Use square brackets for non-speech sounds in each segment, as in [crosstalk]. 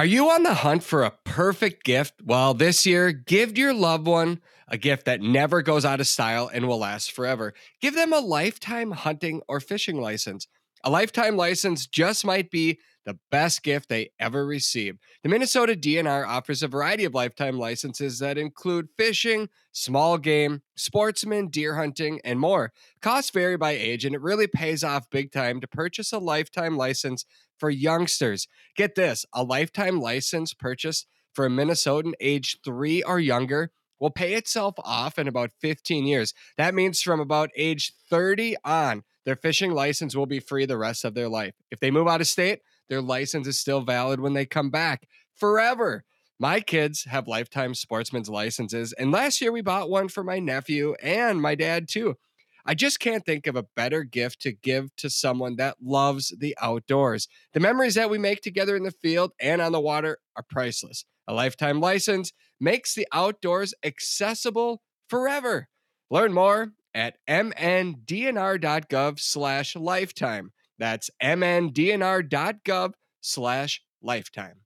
Are you on the hunt for a perfect gift? Well, this year, give your loved one a gift that never goes out of style and will last forever. Give them a lifetime hunting or fishing license. A lifetime license just might be the best gift they ever receive. The Minnesota DNR offers a variety of lifetime licenses that include fishing, small game, sportsman, deer hunting, and more. Costs vary by age, and it really pays off big time to purchase a lifetime license for youngsters. Get this a lifetime license purchased for a Minnesotan age three or younger will pay itself off in about 15 years. That means from about age 30 on, their fishing license will be free the rest of their life. If they move out of state, their license is still valid when they come back forever. My kids have lifetime sportsman's licenses, and last year we bought one for my nephew and my dad too. I just can't think of a better gift to give to someone that loves the outdoors. The memories that we make together in the field and on the water are priceless. A lifetime license makes the outdoors accessible forever. Learn more at mndnr.gov slash lifetime. That's mndnr.gov slash lifetime.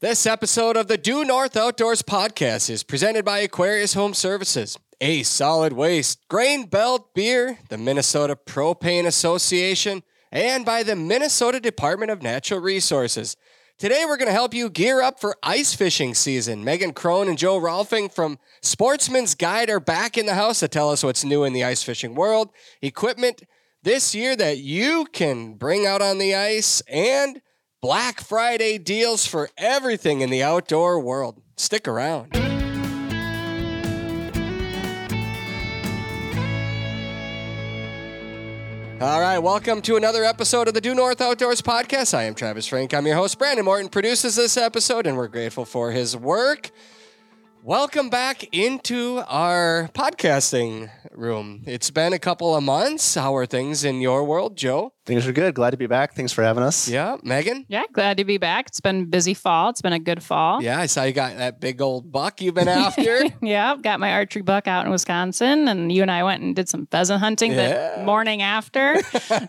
This episode of the Due North Outdoors podcast is presented by Aquarius Home Services, Ace Solid Waste, Grain Belt Beer, the Minnesota Propane Association, and by the Minnesota Department of Natural Resources. Today, we're going to help you gear up for ice fishing season. Meghan Krohn and Joe Rohlfing from Sportsman's Guide are back in the house to tell us what's new in the ice fishing world, equipment this year that you can bring out on the ice, and Black Friday deals for everything in the outdoor world. Stick around. All right, welcome to another episode of the Due North Outdoors podcast. I am Travis Frank. I'm your host. Brandon Morton produces this episode, and we're grateful for his work. Welcome back into our podcasting room. It's been a couple of months. How are things in your world, Joe? Things are good. Glad to be back. Thanks for having us. Yeah, Meghan? Yeah, glad to be back. It's been a busy fall. It's been a good fall. Yeah, I saw you got that big old buck you've been after. [laughs] yeah, got my archery buck out in Wisconsin, and you and I went and did some pheasant hunting Yeah. the morning after.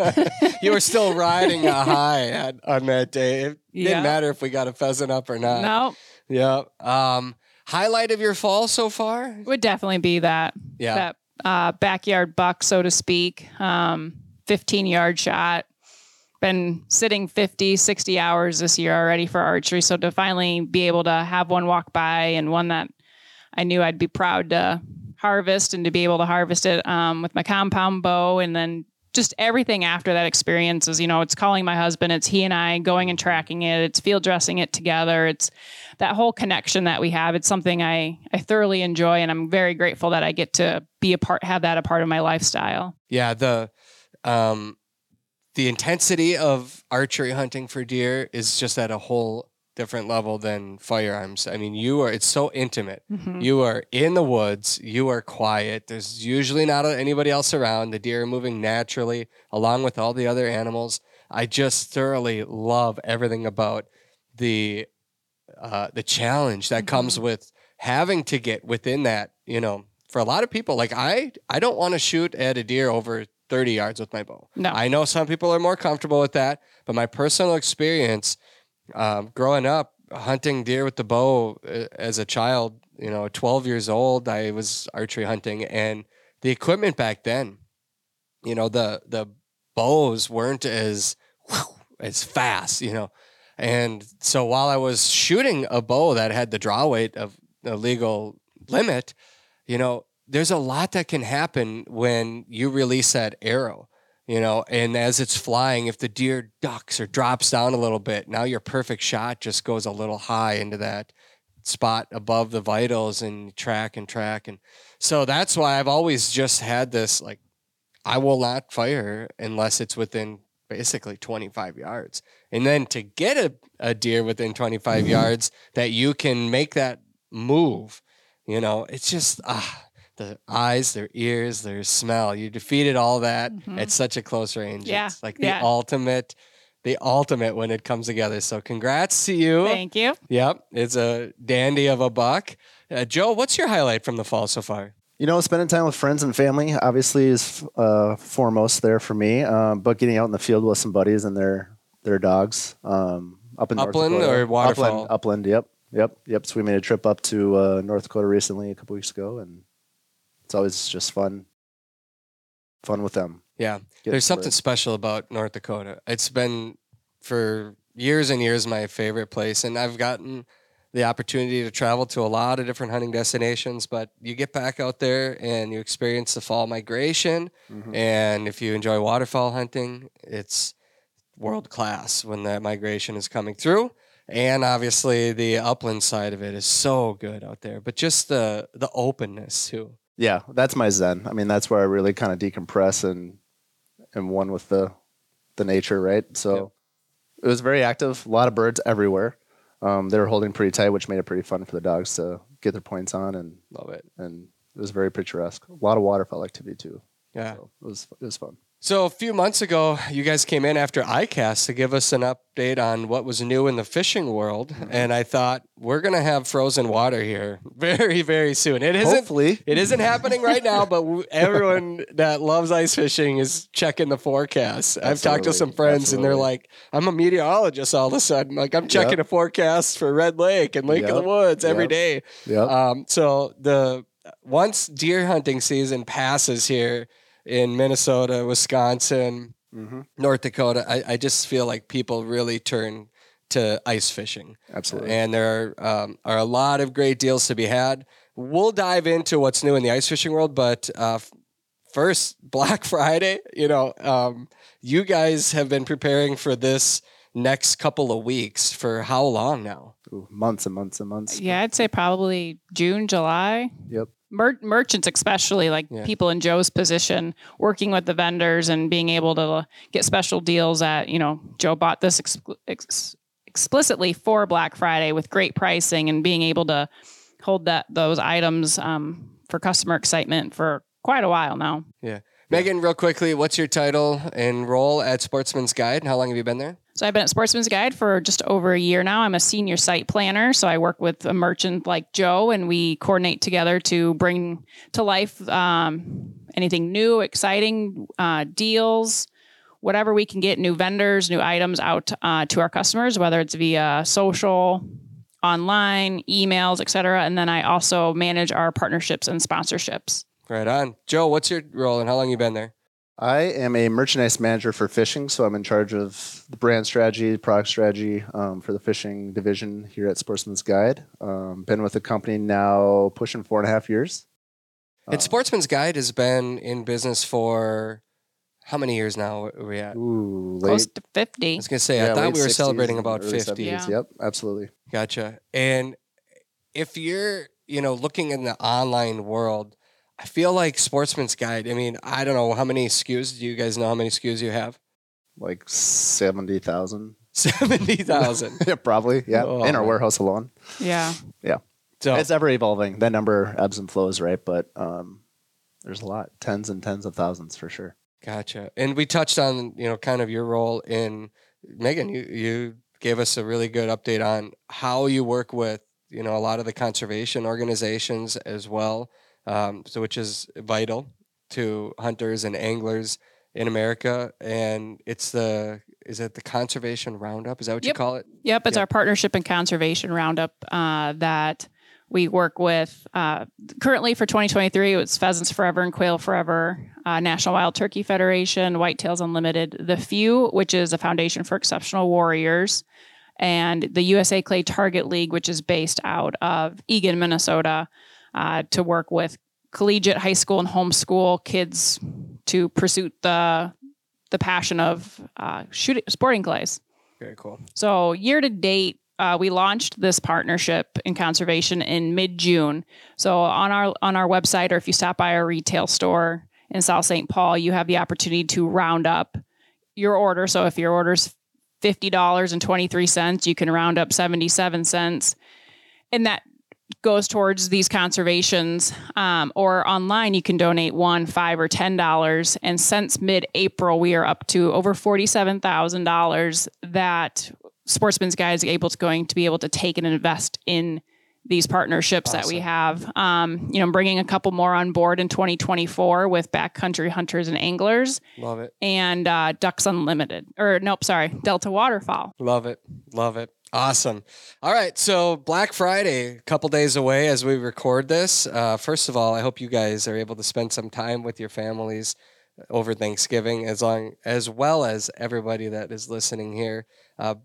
[laughs] you were still riding a high on that day. It Yeah. didn't matter if we got a pheasant up or not. no, Yeah. Um, highlight of your fall so far? would definitely be that Yeah. that uh, backyard buck, so to speak. Um, 15 yard shot. Been sitting 50, 60 hours this year already for archery. So to finally be able to have one walk by and one that I knew I'd be proud to harvest and to be able to harvest it um, with my compound bow and then just everything after that experience is, you know, it's calling my husband, it's he and I going and tracking it, it's field dressing it together, it's that whole connection that we have. It's something I, I thoroughly enjoy and I'm very grateful that I get to be a part, have that a part of my lifestyle. Yeah, the um the intensity of archery hunting for deer is just at a whole different level than firearms. I mean, you are it's so intimate. Mhm. You are in the woods, you are quiet. There's usually not anybody else around. The deer are moving naturally along with all the other animals. I just thoroughly love everything about the uh, the challenge that comes with having to get within that, you know, for a lot of people, like I, I don't want to shoot at a deer over 30 yards with my bow. No. I know some people are more comfortable with that, but my personal experience um, growing up hunting deer with the bow uh, as a child, you know, 12 years old, I was archery hunting and the equipment back then, you know, the, the bows weren't as, as fast, you know, and so while I was shooting a bow that had the draw weight of the legal limit, you know, there's a lot that can happen when you release that arrow, you know, and as it's flying, if the deer ducks or drops down a little bit, now your perfect shot just goes a little high into that spot above the vitals and track and track. And so that's why I've always just had this like, I will not fire unless it's within basically 25 yards. And then to get a, a deer within 25 yards that you can make that move, you know, it's just ah, the eyes, their ears, their smell. You defeated all that Mhm. at such a close range. Yeah, It's like the yeah. ultimate, the ultimate when it comes together. So congrats to you. Thank you. Yep. It's a dandy of a buck. Uh, Joe, what's your highlight from the fall so far? You know, spending time with friends and family obviously is uh, foremost there for me. Um, but getting out in the field with some buddies and their their dogs, um, up in North Upland Dakota. or waterfall? Upland, upland. Yep, yep, yep. So we made a trip up to uh, North Dakota recently, a couple weeks ago, and it's always just fun. Fun with them. Yeah. Get There's something birds. special about North Dakota. It's been for years and years my favorite place, and I've gotten the opportunity to travel to a lot of different hunting destinations. But you get back out there and you experience the fall migration, Mhm. and if you enjoy waterfowl hunting, it's world class when that migration is coming through. And obviously, the upland side of it is so good out there. But just the the openness too. Yeah, that's my zen. I mean, that's where I really kind of decompress and and one with the the nature, right? So Yep. it was very active. A lot of birds everywhere. Um, they were holding pretty tight, which made it pretty fun for the dogs to get their points on, and Love it. and it was very picturesque. A lot of waterfowl activity too. Yeah. So it was it was fun. So a few months ago, you guys came in after ICAST to give us an update on what was new in the fishing world, Mm-hmm. and I thought we're gonna have frozen water here [laughs] very, very soon. It isn't. Hopefully, It isn't happening right now, but [laughs] everyone that loves ice fishing is checking the forecast. I've talked to some friends, and they're like, "I'm a meteorologist all of a sudden. Like I'm checking Yep. a forecast for Red Lake and Lake of the Woods every yep. day." yeah. Um, so the once deer hunting season passes here in Minnesota, Wisconsin, hmm North Dakota, I, I just feel like people really turn to ice fishing, Absolutely. and there are, um, are a lot of great deals to be had. We'll dive into what's new in the ice fishing world, but uh, first, [laughs] Black Friday. You know, um, you guys have been preparing for this next couple of weeks for how long now? Ooh, months and months and months. Yeah, I'd say probably June, July. Yep. Mer- merchants, especially like Yeah. people in Joe's position, working with the vendors and being able to get special deals at, you know, Joe bought this expl- ex- explicitly for Black Friday with great pricing and being able to hold that those items um, for customer excitement for quite a while now. Yeah. Meghan, real quickly, what's your title and role at Sportsman's Guide? How long have you been there? So I've been at Sportsman's Guide for just over a year now. I'm a senior site planner, so I work with a merchant like Joe, and we coordinate together to bring to life um, anything new, exciting uh, deals, whatever we can get, new vendors, new items out uh, to our customers, whether it's via social, online, emails, etc. And then I also manage our partnerships and sponsorships. Right on. Joe, what's your role and how long you been there? I am a merchandise manager for fishing, so I'm in charge of the brand strategy, product strategy um, for the fishing division here at Sportsman's Guide. Um, been with the company now pushing four and a half years. and Uh, Sportsman's Guide has been in business for how many years now are we at? I Ooh, Close to 50. I was going to say, yeah, I thought we were 60s celebrating about 50. 70s. Yeah. Yep, absolutely. Gotcha. And if you're, you know, looking in the online world, I feel like Sportsman's Guide, I mean, I don't know how many SKUs. Do you guys know how many SKUs you have? Like 70,000. [laughs] 70,000. [laughs] yeah, probably. Yeah, Oh, in our man. warehouse alone. Yeah. Yeah. So It's ever evolving. That number ebbs and flows, right? But um, there's a lot, tens and tens of thousands for sure. Gotcha. And we touched on, you know, kind of your role in Meghan, you you gave us a really good update on how you work with, you know, a lot of the conservation organizations as well. Um, so which is vital to hunters and anglers in America. And it's the is it the conservation roundup? Is that what you call it? Yep, it's Yep. our partnership and conservation roundup uh, that we work with. Uh, currently for 2023, it's Pheasants Forever and Quail Forever, uh, National Wild Turkey Federation, Whitetails Unlimited, The Few, which is a foundation for exceptional warriors, and the USA Clay Target League, which is based out of Eagan, Minnesota, uh, to work with collegiate, high school, and homeschool kids to pursue the the passion of uh, shooting sporting clays. Very cool. So year to date, uh, we launched this partnership in conservation in mid June. So on our on our website, or if you stop by our retail store in South St. Paul, you have the opportunity to round up your order. So if your order's fifty dollars and twenty three cents, you can round up seventy seven cents, and that goes towards these conservations. Um, or online, you can donate one, five, or ten dollars. And since mid-April, we are up to over forty-seven thousand dollars that Sportsman's Guide is able to going to be able to take and invest in these partnerships that we have. Um, you know, bringing a couple more on board in 2024 with backcountry hunters and anglers Love it. and uh, Ducks Unlimited. Or nope, sorry, Delta Waterfowl. Love it. Love it. Awesome. All right. So Black Friday, a couple days away as we record this. Uh, first of all, I hope you guys are able to spend some time with your families over Thanksgiving, as long as well as everybody that is listening here. Uh,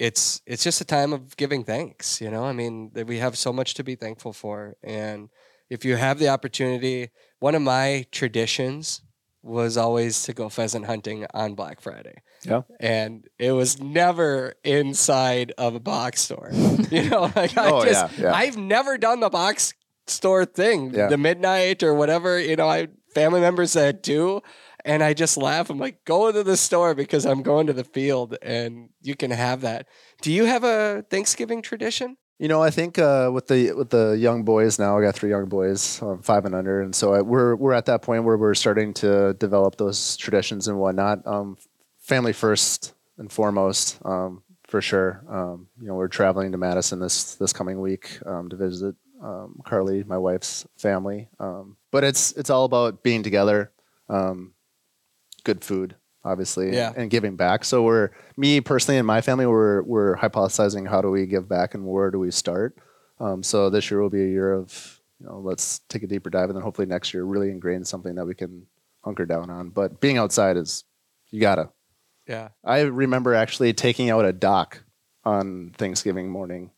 it's it's just a time of giving thanks. You know, I mean, we have so much to be thankful for, and if you have the opportunity, one of my traditions was always to go pheasant hunting on Black Friday Yeah. and it was never inside of a box store. [laughs] You know, like I Oh, just, yeah, yeah. I've never done the box store thing, Yeah. the midnight or whatever. You know, I family members that do, and I just laugh. I'm like, go to the store because I'm going to the field, and you can have that. Do you have a Thanksgiving tradition? You know, I think uh, with the with the young boys now, I got three young boys, um, five and under, and so I, we're we're at that point where we're starting to develop those traditions and whatnot. Um, family first and foremost, um, for sure. Um, you know, we're traveling to Madison this this coming week um, to visit um, Carly, my wife's family. But it's it's all about being together, good food, obviously, Yeah. and giving back. So we're me personally and my family we're we're hypothesizing how do we give back and where do we start. Um, so this year will be a year of you know let's take a deeper dive and then hopefully next year really ingrain something that we can hunker down on. But being outside is you gotta. Yeah. I remember actually taking out a dock on Thanksgiving morning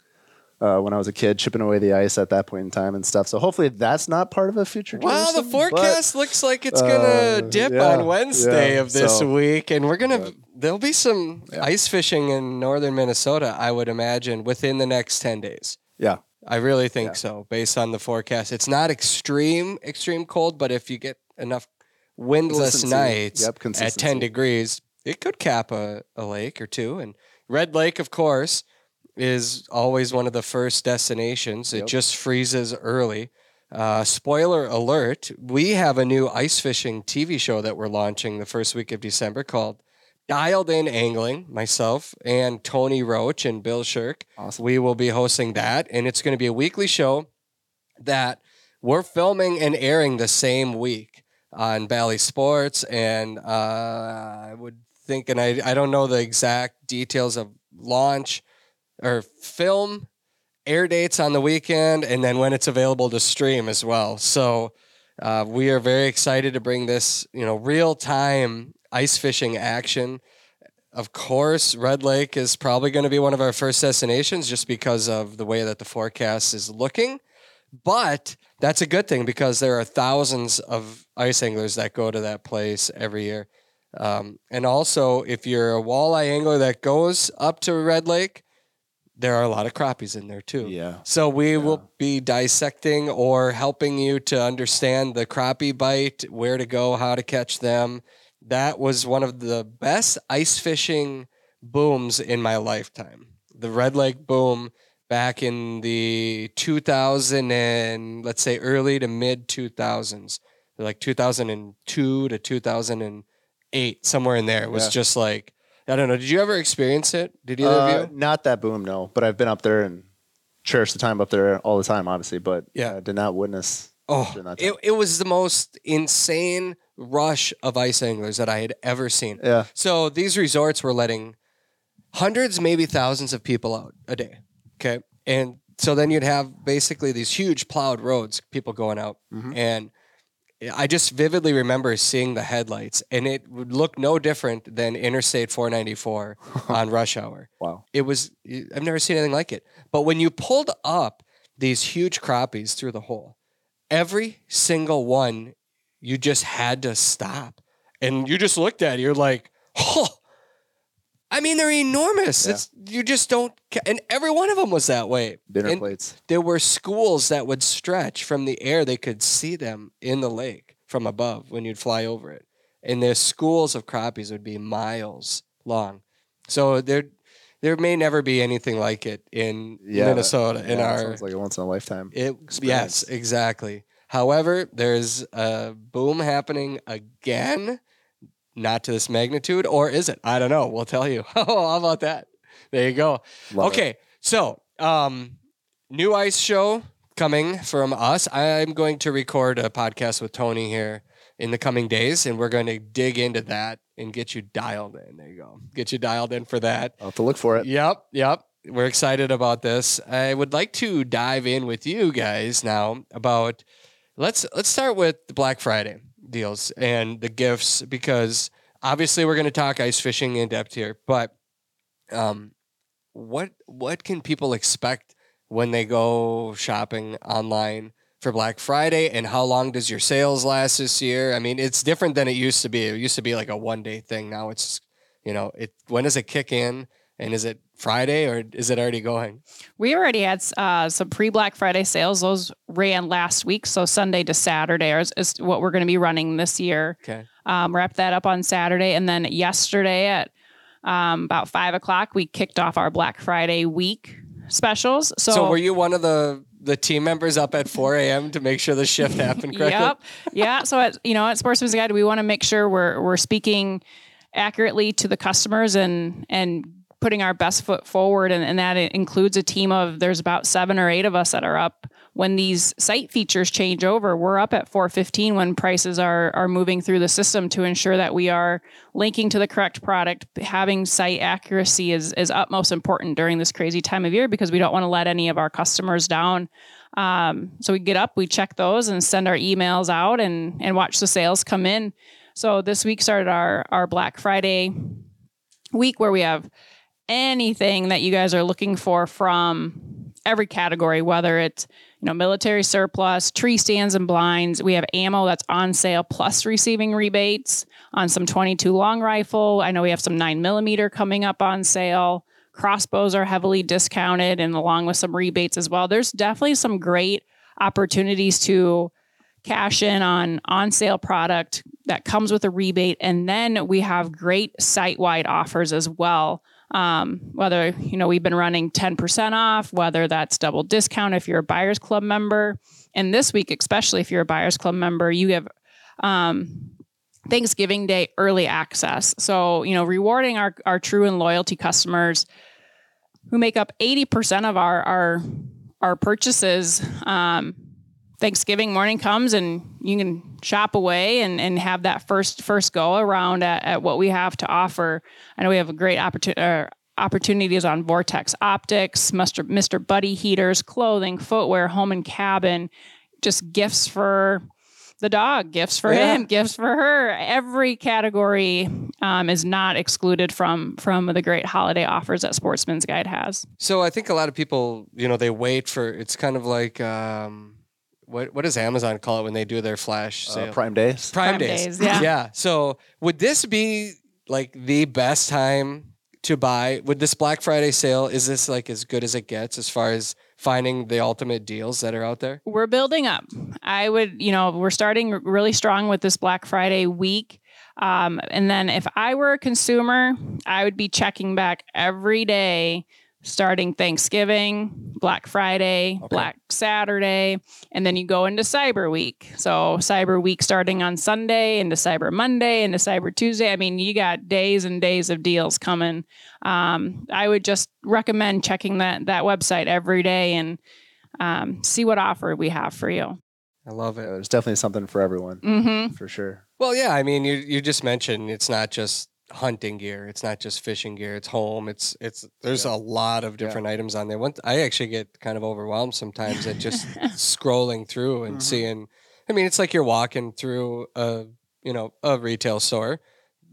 uh, when I was a kid, chipping away the ice at that point in time and stuff. So hopefully that's not part of a future. Well, the tradition, but- forecast looks like it's gonna uh, dip yeah, on Wednesday yeah, of this so- week, and we're gonna. there'll be some ice fishing in northern Minnesota, I would imagine, within the next ten days. Yeah. I really think so, based on the forecast. It's not extreme, extreme cold, but if you get enough windless nights Yep, at ten degrees, it could cap a, a lake or two. And Red Lake, of course, is always one of the first destinations. It Yep. just freezes early. Uh, spoiler alert: We have a new ice fishing TV show that we're launching the first week of December called Dialed In Angling. Myself and Tony Roach and Bill Shirk. Awesome. We will be hosting that, and it's going to be a weekly show that we're filming and airing the same week on Bally Sports. And uh, I would think, and I, I don't know the exact details of launch or film air dates on the weekend, and then when it's available to stream as well. So uh, we are very excited to bring this, you know, real time ice fishing action. Of course, Red Lake is probably going to be one of our first destinations just because of the way that the forecast is looking. But that's a good thing because there are thousands of ice anglers that go to that place every year. Um, and also, if you're a walleye angler that goes up to Red Lake, there are a lot of crappies in there too. Yeah. So we will be dissecting or helping you to understand the crappie bite, where to go, how to catch them. That was one of the best ice fishing booms in my lifetime. The Red Lake boom back in the 2000 and let's say early to mid 2000s, like 2002 to 2008, somewhere in there. It was Yeah. just like I don't know. Did you ever experience it? Did either Uh, of you? Not that boom, no. But I've been up there and cherished the time up there all the time, obviously. But Yeah. I did not witness. Oh, it, it was the most insane rush of ice anglers that I had ever seen. Yeah. So these resorts were letting hundreds, maybe thousands of people out a day. Okay. And so then you'd have basically these huge plowed roads, people going out. Mhm. And I just vividly remember seeing the headlights, and it would look no different than Interstate 494 [laughs] on rush hour Wow. it was I've never seen anything like it. But when you pulled up these huge crappies through the hole, every single one you just had to stop. And you just looked at it, you're like, oh I mean, they're enormous. Yeah. It's you just don't ca- and every one of them was that way. Dinner And plates. there were schools that would stretch from the air. They could see them in the lake from above when you'd fly over it. And their schools of crappies would be miles long. So there there may never be anything like it in Yeah, Minnesota in Yeah, it our sounds like a once in a lifetime. it yes, experience. exactly. However, there's a boom happening again, not to this magnitude, or is it? I don't know. We'll tell you. [laughs] Oh, how about that? There you go. Love it. okay, so um, new ice show coming from us. I'm going to record a podcast with Tony here in the coming days, and we're going to dig into that and get you dialed in. There you go. Get you dialed in for that. I'll have to look for it. Yep, yep. We're excited about this. I would like to dive in with you guys now about let's let's start with Black Friday deals and the gifts because obviously we're going to talk ice fishing in depth here, but um what what can people expect when they go shopping online for Black Friday and how long does your sales last this year? I mean, it's different than it used to be. It used to be like a one day thing. Now it's, you know, it when does it kick in and is it Friday or is it already going? We already had uh, some pre Black Friday sales. Those ran last week. So Sunday to Saturday is, is what we're going to be running this year. Okay. Um, wrap that up on Saturday. And then yesterday at um, about five o'clock, we kicked off our Black Friday week specials. So, So, were you one of the the team members up at 4 a.m. to make sure the shift happened [laughs] correctly? Yep. Yeah. So at you know at Sportsman's Guide, we want to make sure we're we're speaking accurately to the customers and and putting our best foot forward, and, and that includes a team of there's about seven or eight of us that are up. When these site features change over, we're up at 415 when prices are are moving through the system to ensure that we are linking to the correct product. Having site accuracy is is utmost important during this crazy time of year because we don't want to let any of our customers down. Um, so we get up, we check those, and send our emails out, and and watch the sales come in. So this week started our our Black Friday week where we have anything that you guys are looking for from every category, whether it's you know military surplus, tree stands and blinds. We have ammo that's on sale plus receiving rebates on some 22 long rifle. I know we have some nine millimeter coming up on sale. Crossbows are heavily discounted and along with some rebates as well. There's definitely some great opportunities to cash in on on sale product that comes with a rebate and then we have great site wide offers as well um, whether you know we've been running 10% off whether that's double discount if you're a buyers club member. And this week especially if you're a buyers club member you have um, thanksgiving day early access. So you know rewarding our, our true and loyalty customers who make up 80% of our our our purchases um, Thanksgiving morning comes and you can shop away and, and have that first first go around at, at what we have to offer. I know we have a great opportunity. Uh, opportunities on Vortex Optics, Mr. Mr. Buddy heaters, clothing, footwear, home and cabin, just gifts for the dog, gifts for Yeah. him, gifts for her. Every category um, is not excluded from from the great holiday offers that Sportsman's Guide has. So I think a lot of people, you know, they wait for it's kind of like um, what what does Amazon call it when they do their flash Uh. Prime Days. Prime, Prime days. days, yeah. yeah. So would this be like the best time to buy? Would this Black Friday sale is this like as good as it gets as far as finding the ultimate deals that are out there? we're building up. I would, you know, we're starting really strong with this Black Friday week. Um, and then if I were a consumer, I would be checking back every day starting Thanksgiving, Black Friday, Black Saturday, and then you go into Cyber Week. So Cyber Week starting on Sunday into Cyber Monday into Cyber Tuesday. I mean, you got days and days of deals coming. Um, I would just recommend checking that that website every day and um, see what offer we have for you. I love it. there's definitely something for everyone, Mm-hmm. for sure. Well, yeah, I mean, you you just mentioned it's not just hunting gear, it's not just fishing gear, it's home, it's it's there's a lot of different items on there. One I actually get kind of overwhelmed sometimes at just [laughs] scrolling through and Mhm. seeing I mean, it's like you're walking through a, you know, a retail store.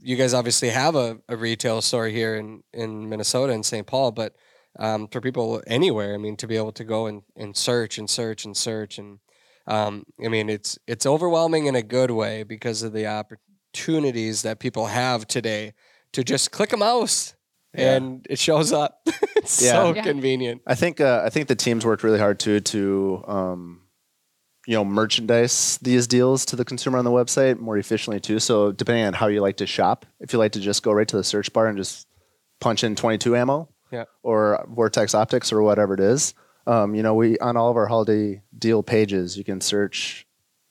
You guys obviously have a, a retail store here in in Minnesota and St. Paul, but um, for people anywhere, I mean, to be able to go and, and search and search and search and um, I mean, it's it's overwhelming in a good way because of the opportunities that people have today to just click a mouse Yeah. and it shows up. [laughs] it's Yeah. so Yeah. convenient. I think uh, I think the teams worked really hard too to um, you know merchandise these deals to the consumer on the website more efficiently too. So depending on how you like to shop, if you like to just go right to the search bar and just punch in 22 ammo, Yeah. or Vortex Optics or whatever it is, um, you know we on all of our holiday deal pages you can search,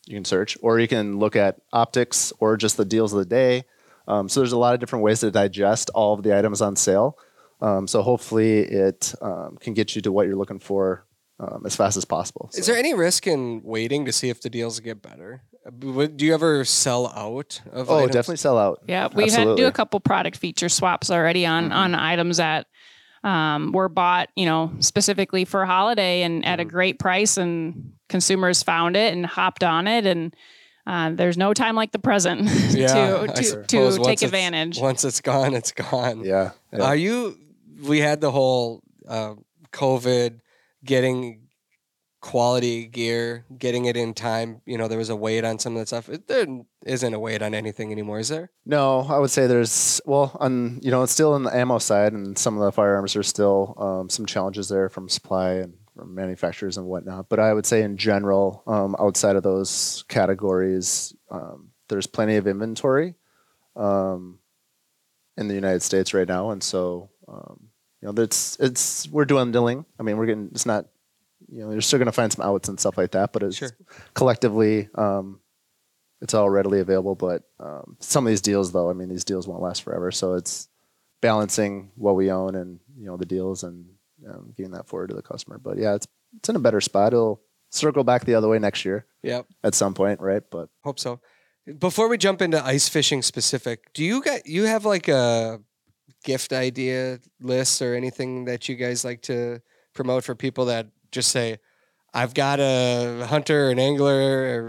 you can search, or you can look at optics or just the deals of the day. Um, so there's a lot of different ways to digest all of the items on sale. Um, so hopefully it um, can get you to what you're looking for um, as fast as possible. Is there any risk in waiting to see if the deals get better? Uh, Do you ever sell out of? oh, items? definitely sell out. Yeah, we've had do a couple product feature swaps already on Mhm. on items that um, were bought, you know, specifically for holiday and at a Mhm. great price, and consumers found it and hopped on it, and uh, there's no time like the present [laughs] Yeah, to to, to take advantage. Once it's gone, it's gone. Yeah. yeah. Are you? We had the whole uh, COVID getting quality gear, getting it in time. You know, there was a wait on some of that stuff. It, there isn't a wait on anything anymore, is there? No, I would say there's well, on you know, it's still on the ammo side, and some of the firearms are still um, some challenges there from supply and from manufacturers and whatnot. But I would say in general, um, outside of those categories, um, there's plenty of inventory um, in the United States right now, and so um, you know, that's it's we're dwindling. I mean, we're getting it's not. You know, you're still going to find some outs and stuff like that, but it's Sure. collectively, um, it's all readily available. But um, some of these deals, though, I mean, these deals won't last forever. So it's balancing what we own and you know the deals and um, getting that forward to the customer. But yeah, it's it's in a better spot. It'll circle back the other way next year Yep. at some point, right? But Hope so. Before we jump into ice fishing specific, do you got you have like a gift idea list or anything that you guys like to promote for people that just say, I've got a hunter, an angler,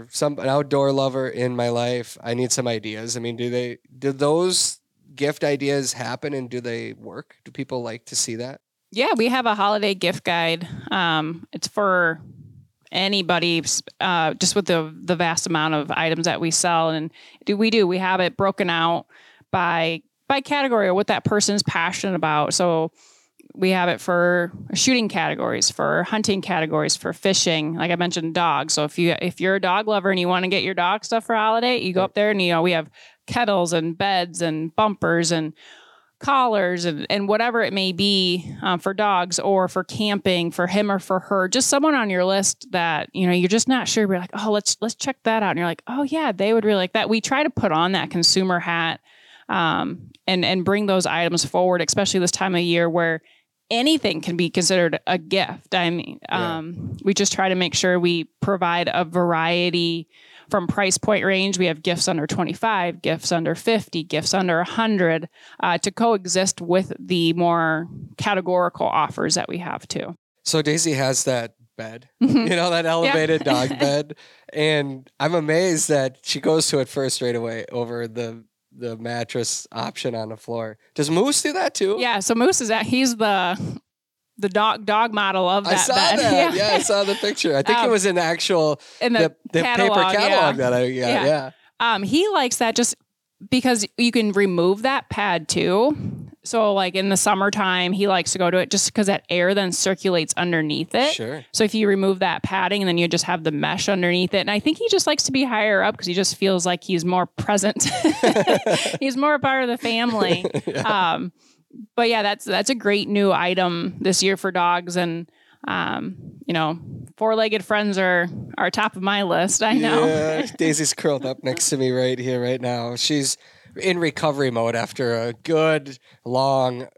or some an outdoor lover in my life. I need some ideas. I mean, do they do those gift ideas happen and do they work? Do people like to see that? Yeah, we have a holiday gift guide. Um, it's for anybody, uh, just with the the vast amount of items that we sell, and do we do we have it broken out by by category or what that person's passionate about. So we have it for shooting categories, for hunting categories, for fishing. Like I mentioned, dogs. So if you if you're a dog lover and you want to get your dog stuff for holiday, you go up there and you know we have kettles and beds and bumpers and collars and, and whatever it may be um, for dogs or for camping for him or for her just someone on your list that you know you're just not sure. You're like oh let's let's check that out. And you're like oh yeah they would really like that. We try to put on that consumer hat um, and and bring those items forward especially this time of year where anything can be considered a gift. I mean Yeah. um, we just try to make sure we provide a variety from price point range we have gifts under 25 gifts under 50 gifts under 100 uh, to coexist with the more categorical offers that we have too So Daisy has that bed, Mhm. you know, that elevated dog [laughs] bed. And I'm amazed that she goes to it first right away over the the mattress option on the floor. Does Moose do that too? yeah so moose is that he's the the dog dog model of that I saw bed [laughs] that. Yeah. I saw the picture. I think it Um, was an actual in the, the, the catalog, paper catalog yeah. that I got. Yeah. Yeah. Um, he likes that just because you can remove that pad too. So, like in the summertime, he likes to go to it just because that air then circulates underneath it. Sure. So if you remove that padding and then you just have the mesh underneath it, and I think he just likes to be higher up because he just feels like he's more present. [laughs] [laughs] he's more a part of the family. Um, but yeah, that's that's a great new item this year for dogs, and um, you know, four-legged friends are are top of my list. I know. Yeah, [laughs] Daisy's curled up next to me right here, right now. She's in recovery mode after a good long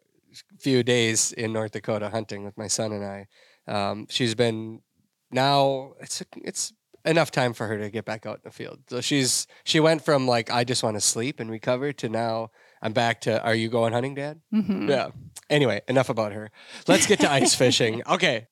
few days in North Dakota hunting with my son and I. Um, she's been now it's it's enough time for her to get back out in the field. So she's she went from like I just want to sleep and recover to now I'm back to Are you going hunting, Dad? Mhm. Yeah. Anyway, enough about her. Let's get to [laughs] ice fishing. Okay.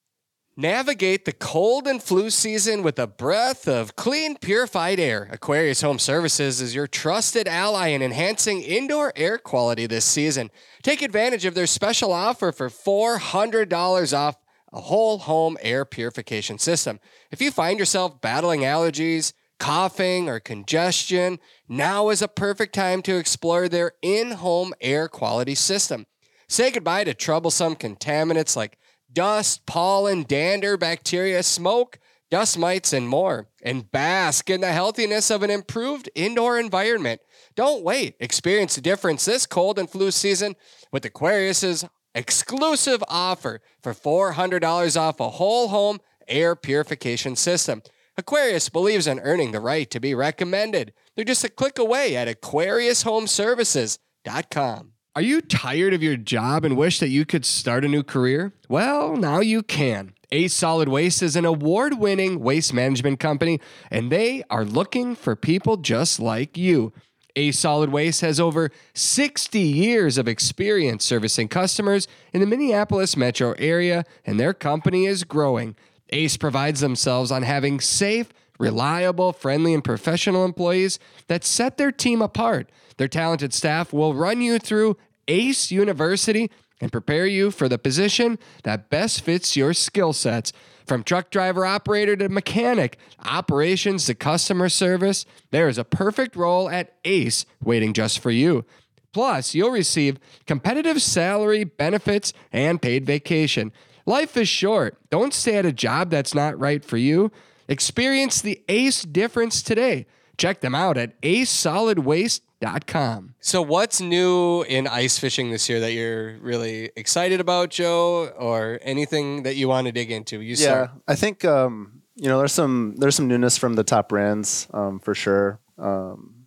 Navigate the cold and flu season with a breath of clean, purified air. Aquarius Home Services is your trusted ally in enhancing indoor air quality this season. Take advantage of their special offer for $400 off a whole home air purification system. If you find yourself battling allergies, coughing, or congestion, now is a perfect time to explore their in home air quality system. Say goodbye to troublesome contaminants like dust, pollen, dander, bacteria, smoke, dust mites, and more, and bask in the healthiness of an improved indoor environment. Don't wait. Experience the difference this cold and flu season with Aquarius's exclusive offer for $400 off a whole home air purification system. Aquarius believes in earning the right to be recommended. They're just a click away at aquariushomeservices.com. Are you tired of your job and wish that you could start a new career? Well, now you can. Ace Solid Waste is an award winning waste management company, and they are looking for people just like you. Ace Solid Waste has over 60 years of experience servicing customers in the Minneapolis metro area, and their company is growing. Ace provides themselves on having safe, reliable, friendly, and professional employees that set their team apart. Their talented staff will run you through Ace University and prepare you for the position that best fits your skill sets. From truck driver operator to mechanic, operations to customer service, there is a perfect role at Ace waiting just for you. Plus, you'll receive competitive salary, benefits, and paid vacation. Life is short. Don't stay at a job that's not right for you. Experience the Ace difference today. Check them out at acesolidwaste.com. So, what's new in ice fishing this year that you're really excited about, Joe, or anything that you want to dig into? You yeah, start. I think um, you know there's some there's some newness from the top brands um, for sure. Um,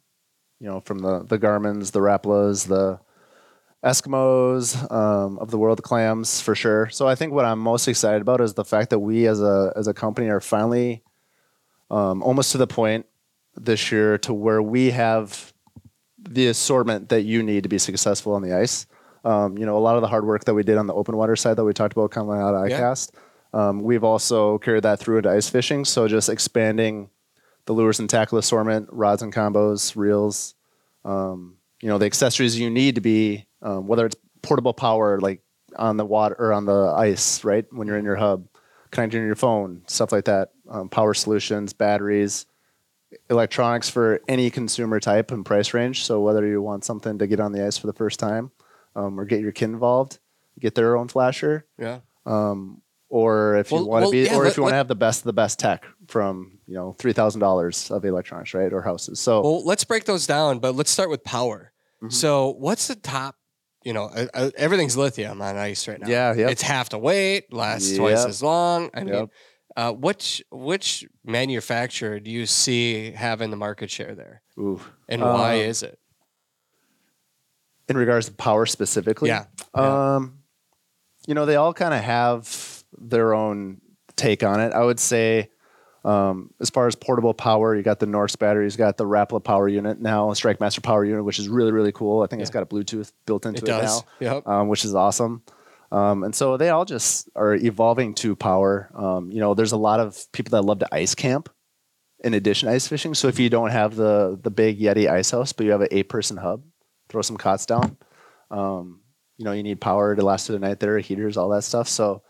you know, from the the Garmin's, the Rapalas, the Eskimos um, of the world, clams for sure. So I think what I'm most excited about is the fact that we as a as a company are finally um, almost to the point this year to where we have the assortment that you need to be successful on the ice. Um, you know, a lot of the hard work that we did on the open water side that we talked about coming out of Yeah. ICAST, um, we've also carried that through into ice fishing. So just expanding the lures and tackle assortment, rods and combos, reels, um, you know, the accessories you need to be, um, whether it's portable power, like on the water or on the ice, right? When you're in your hub, connecting to your phone, stuff like that. Um, power solutions, batteries, electronics for any consumer type and price range. So whether you want something to get on the ice for the first time, um, or get your kid involved, get their own flasher, Yeah. um, or if you Well- want to well, be, yeah, or let- if you want to have the best of the best tech from you know three thousand dollars of electronics, right, or houses. So Well, let's break those down, but let's start with power. Mhm. So, what's the top? You know, uh, uh, everything's lithium on ice right now. yeah, yeah, It's half the weight, lasts twice as long. I mean, uh, which which manufacturer do you see having the market share there, Ooh. and why Um, is it? in regards to power specifically, Yeah. Yeah. Um, you know, they all kind of have their own take on it. I would say, um, as far as portable power, you got the Norse batteries, got the Rapala power unit now, Strike Master power unit, which is really really cool. I think it's got a Bluetooth built into It it, does. Yep. now, um, which is awesome. Um, and so they all just are evolving to power. Um, you know, there's a lot of people that love to ice camp in addition to ice fishing. So if you don't have the the big Yeti ice house, but you have an eight person hub, throw some cots down. Um, you know, you need power to last through the night there, heaters, all that stuff. So,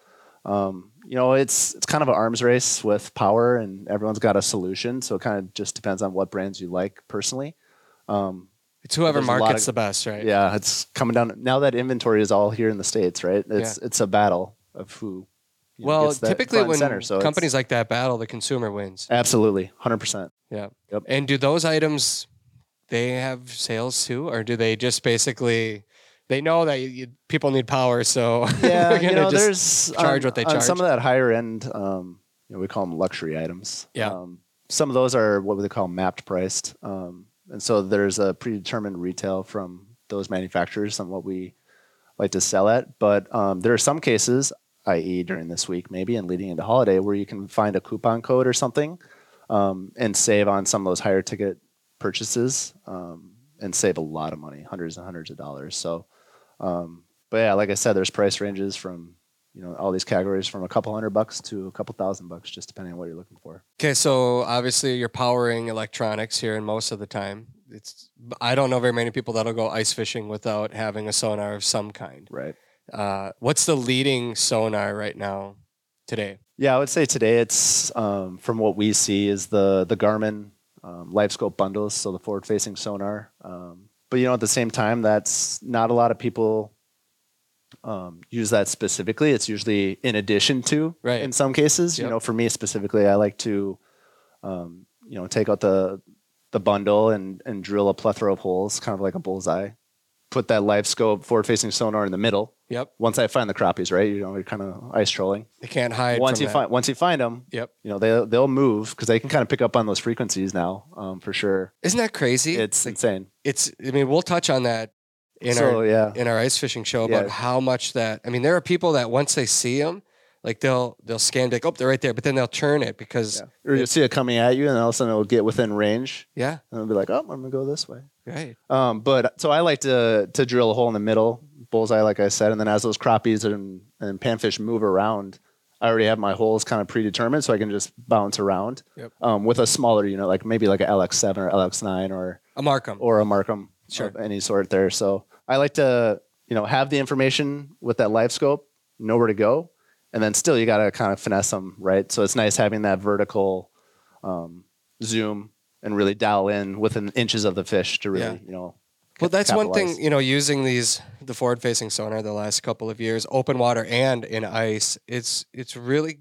um, you know, it's it's kind of an arms race with power, and everyone's got a solution. So it kind of just depends on what brands you like personally. Um, It's whoever markets of- the best, right? yeah, it's coming down now that inventory is all here in the states, right? It's it's a battle of who. Well, typically when center, so companies like that battle, the consumer wins. absolutely hundred percent. Yeah. Yep. And do those items they have sales too, or do they just basically they know that you, you, people need power, so [laughs] Yeah, they're you gonna know, just there's charge on, what they on some of that higher end. Um, you know, we call them luxury items. Yeah. Um, some of those are what we call mapped priced, um, and so there's a predetermined retail from those manufacturers on what we like to sell at. But um, there are some cases, i.e., during this week maybe and leading into holiday, where you can find a coupon code or something um, and save on some of those higher ticket purchases um, and save a lot of money, hundreds and hundreds of dollars. So, um, but yeah, like I said, there's price ranges from you know all these categories from a couple hundred bucks to a couple thousand bucks, just depending on what you're looking for. Okay, so obviously you're powering electronics here, and most of the time, it's I don't know very many people that'll go ice fishing without having a sonar of some kind. Right. Uh, what's the leading sonar right now today? Yeah, I would say today it's um, from what we see is the the Garmin um, LiveScope bundles, so the forward-facing sonar. Um, but you know, at the same time, that's not a lot of people um, use that specifically. It's usually in addition to, Right. in some cases. Yep. You know, for me specifically, I like to, um, you know, take out the the bundle and and drill a plethora of holes, kind of like a bullseye. Put that LiveScope forward-facing sonar in the middle. Yep, Once I find the crappies, right? You know, you're kind of ice trolling they can't hide. once from you that. find once you find them, Yep. you know they they'll move because they can kind of pick up on those frequencies now, um, for sure. Isn't that crazy? It's Like, insane. it's. I mean, we'll touch on that in so our yeah, in our ice fishing show about Yeah. how much that. I mean, there are people that once they see them, Like they'll they'll scan like, oh, they're right there, but then they'll turn it because Yeah. Or you see it coming at you, and all of a sudden it'll get within range, yeah, and it'll be like, "Oh, I'm gonna go this way." right. Um, but so I like to to drill a hole in the middle, bullseye, like I said, and then as those crappies and, and panfish move around, I already have my holes kind of predetermined, so I can just bounce around. Yep. Um, with a smaller unit, like maybe like a LX7 or LX9 or A Marcum. or a Marcum Sure. of any sort there. So I like to you know have the information with that LiveScope, know where to go, and then still you got to kind of finesse them, right? So it's nice having that vertical um, zoom and really dial in within inches of the fish to really Yeah. you know. Well, that's one thing, you know, using these the forward facing sonar the last couple of years, open water and in ice, it's it's really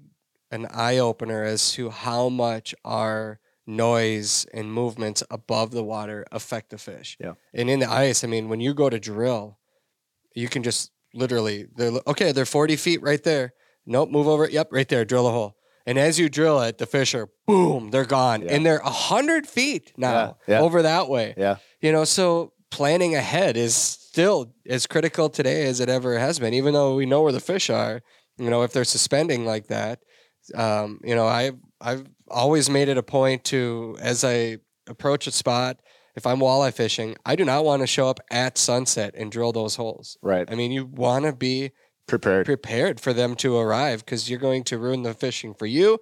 an eye opener as to how much our noise and movements above the water affect the fish. Yeah. And in the ice, I mean, when you go to drill, you can just literally they're okay, they're 40 feet right there. Nope, move over. Yep, right there, drill a hole. And as you drill it, the fish are boom, they're gone. Yeah. And they're a hundred feet now Yeah, yeah. over that way. Yeah. You know, so planning ahead is still as critical today as it ever has been, even though we know where the fish are. You know, if they're suspending like that, um, you know, I've I've always made it a point to as I approach a spot, if I'm walleye fishing, I do not want to show up at sunset and drill those holes. Right. I mean, you want to be Prepared. prepared for them to arrive because you're going to ruin the fishing for you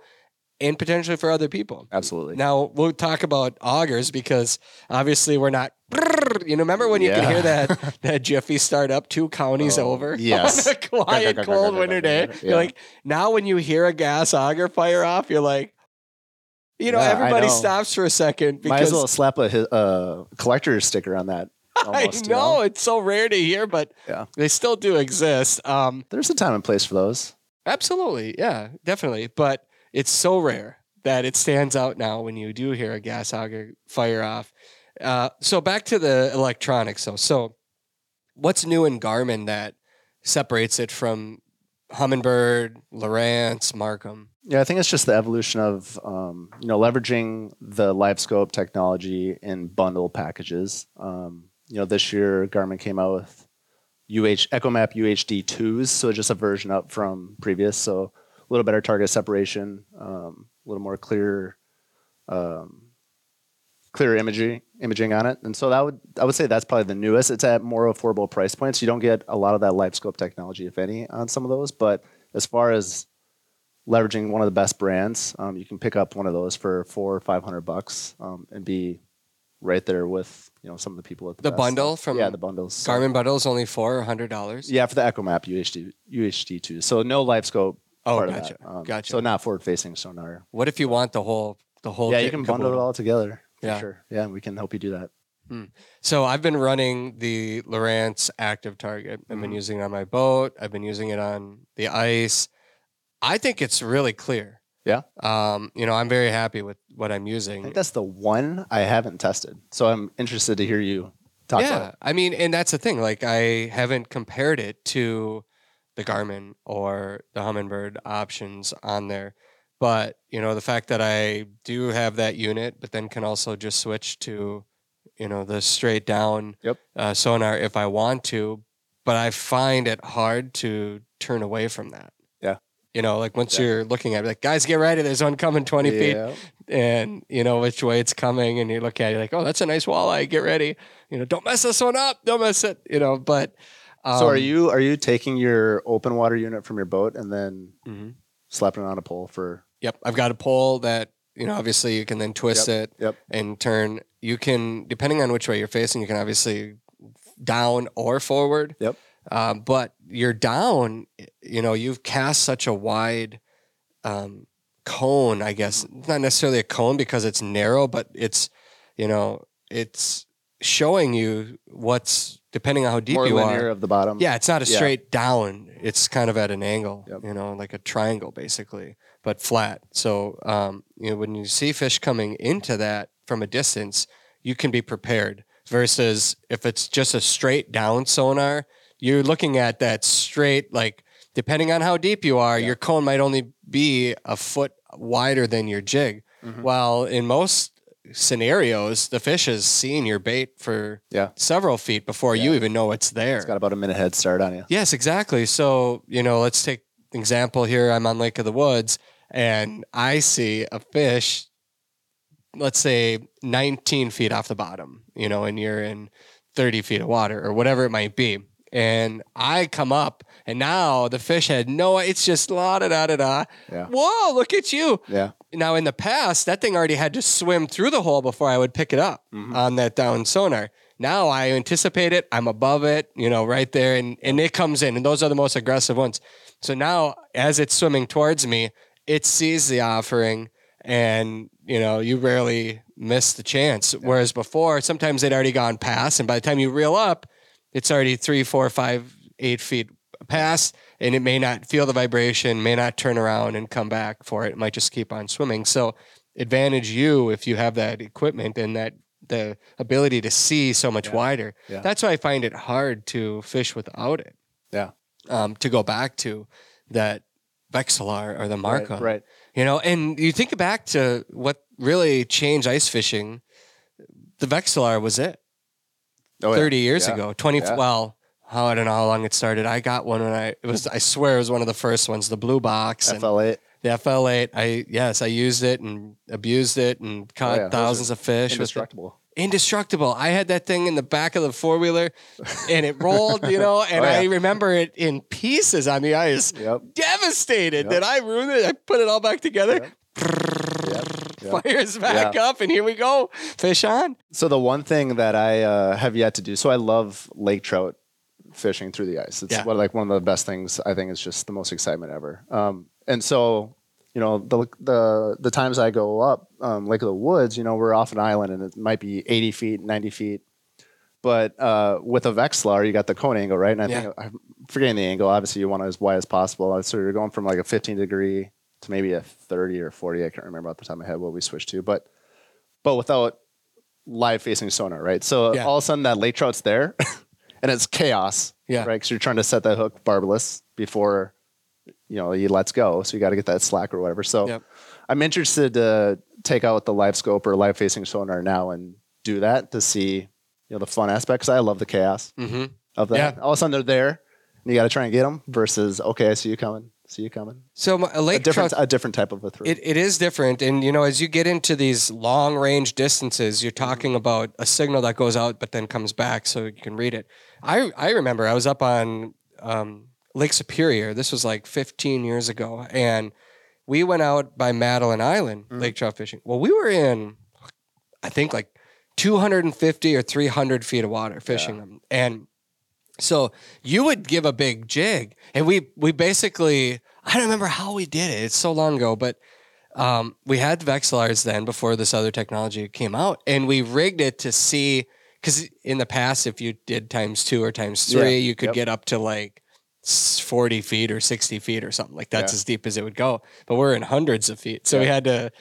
and potentially for other people. Absolutely. Now we'll talk about augers because obviously we're not. You know, remember when you could hear that [laughs] that Jiffy start up two counties Oh, over [laughs] yes. on a quiet, [laughs] cold winter day? Yeah. You're like, now when you hear a gas auger fire off, you're like, you know, Yeah, everybody know. stops for a second Might because as well slap a uh, collector sticker on that. Almost, I you know it's so rare to hear, but Yeah. they still do exist. Um, There's a time and place for those. Absolutely. Yeah, definitely. But it's so rare that it stands out now when you do hear a gas auger fire off. Uh, so back to the electronics. though. so what's new in Garmin that separates it from Humminbird, Lowrance, Marcum? Yeah, I think it's just the evolution of um, you know leveraging the LiveScope technology in bundle packages. Um, you know, this year Garmin came out with UH EchoMap UHD twos, so just a version up from previous. So a little better target separation, um, a little more clear, um, clear imaging imaging on it. And so that would I would say that's probably the newest. It's at more affordable price points. You don't get a lot of that LiveScope technology, if any, on some of those. But as far as leveraging one of the best brands, um, you can pick up one of those for four or five hundred bucks um, and be right there with you know some of the people at the, The best. bundle from yeah the bundles Garmin bundle is only four hundred dollars. yeah for the EchoMap UHD UHD two so no LiveScope Oh, part gotcha. of that. Um, Gotcha. so not forward facing sonar What if you want the whole the whole? yeah you can bundle it all together for Yeah. sure yeah we can help you do that So I've been running the Lowrance active target. I've been Mhm. using it on my boat. I've been using it on the ice. I think it's really clear. Yeah. Um, you know, I'm very happy with what I'm I using. think that's the one I haven't tested so I'm interested to hear you talk yeah. about it I mean, and that's the thing. Like I haven't compared it to the Garmin or the Humminbird options on there. But, you know, the fact that I do have that unit, but then can also just switch to, you know, the straight down Yep. uh, sonar if I want to. But I find it hard to turn away from that. Yeah. You know, like once you're looking at it, like, guys, get ready. There's one coming 20 feet and you know which way it's coming and you look at it like oh that's a nice walleye get ready you know don't mess this one up don't mess it you know but um, so are you are you taking your open water unit from your boat and then mhm. slapping it on a pole for yep i've got a pole that you know obviously you can then twist it yep and turn you can depending on which way you're facing you can obviously down or forward Yep. um, but you're down you know you've cast such a wide um, cone i guess not necessarily a cone because it's narrow but it's you know it's showing you what's depending on how deep more you linear are of the bottom yeah it's not a Yeah. straight down it's kind of at an angle Yep. you know like a triangle basically but flat so um, you know when you see fish coming into that from a distance you can be prepared versus if it's just a straight down sonar you're looking at that straight like depending on how deep you are Yeah. your cone might only be a foot wider than your jig Mhm. while in most scenarios the fish is seeing your bait for Yeah. several feet before you even know it's there it's got about a minute head start on you Yes, exactly. So, you know, let's take example here, I'm on Lake of the Woods and I see a fish, let's say 19 feet off the bottom, you know, and you're in 30 feet of water or whatever it might be. And I come up and now the fish had no, it's just la da da da da. Yeah. Whoa, look at you. Yeah. Now, in the past, that thing already had to swim through the hole before I would pick it up Mhm. on that down sonar. Now I anticipate it. I'm above it, you know, right there, and, and it comes in, and those are the most aggressive ones. So now, as it's swimming towards me, it sees the offering, and you know, you rarely miss the chance. Whereas before, sometimes they'd already gone past, and by the time you reel up, it's already three, four, five, eight feet past, and it may not feel the vibration, may not turn around and come back for it. It might just keep on swimming. So, advantage you if you have that equipment and that the ability to see so much Yeah. wider. Yeah. That's why I find it hard to fish without it. Yeah. Um, to go back to that Vexilar or the Marcum. Right. right. You know, and you think back to what really changed ice fishing. The Vexilar was it. Oh, yeah. 30 years Yeah. ago 20 Yeah. well how i don't know how long it started i got one when i it was i swear it was one of the first ones the blue box and FL8 the fl8 i yes i used it and abused it and caught Oh, yeah. Thousands of fish indestructible. indestructible i had that thing in the back of the four-wheeler [laughs] and it rolled you know and Oh, yeah. i remember it in pieces on the ice Yep. devastated Yep. that i ruined it i put it all back together Yep. Fires [laughs] back up and here we go fish on So the one thing that I uh, have yet to do, so I love lake trout fishing through the ice. It's Yeah. what, like one of the best things. I think it's just the most excitement ever. Um, and so, you know, the the the times I go up um, Lake of the Woods, you know, we're off an island and it might be eighty feet, ninety feet. But uh, with a Vexilar, you got the cone angle, right? And I think I'm forgetting the angle. Obviously, you want it as wide as possible. So you're going from like a 15 degree to maybe a 30 or 40. I can't remember off the top of my head what we switched to, but but without live facing sonar, right? So Yeah. all of a sudden that lake trout's there, [laughs] and it's chaos, Yeah. right? Because you're trying to set that hook barbless before you know he lets go, so you got to get that slack or whatever. So Yep. I'm interested to take out the LiveScope or live facing sonar now and do that to see you know the fun aspects. I love the chaos mm-hmm. of that. Yeah. All of a sudden they're there, and you got to try and get them. Versus okay, I see you coming, see you coming. so my, a A lake different, trout a different type of a throw. It, it is different. And, you know, as you get into these long range distances, you're talking about a signal that goes out but then comes back so you can read it. I, I remember I was up on um, Lake Superior. This was like 15 years ago. And we went out by Madeline Island, Mhm. lake trout fishing. Well, we were in, I think, like 250 or 300 feet of water fishing Yeah. them. And so you would give a big jig, and we we basically I don't remember how we did it. It's so long ago, but um, we had Vexilars then before this other technology came out, and we rigged it to see because in the past, if you did times two or times three, Yeah. you could Yep. get up to like forty feet or sixty feet or something like that's Yeah. as deep as it would go. But we're in hundreds of feet, so we had to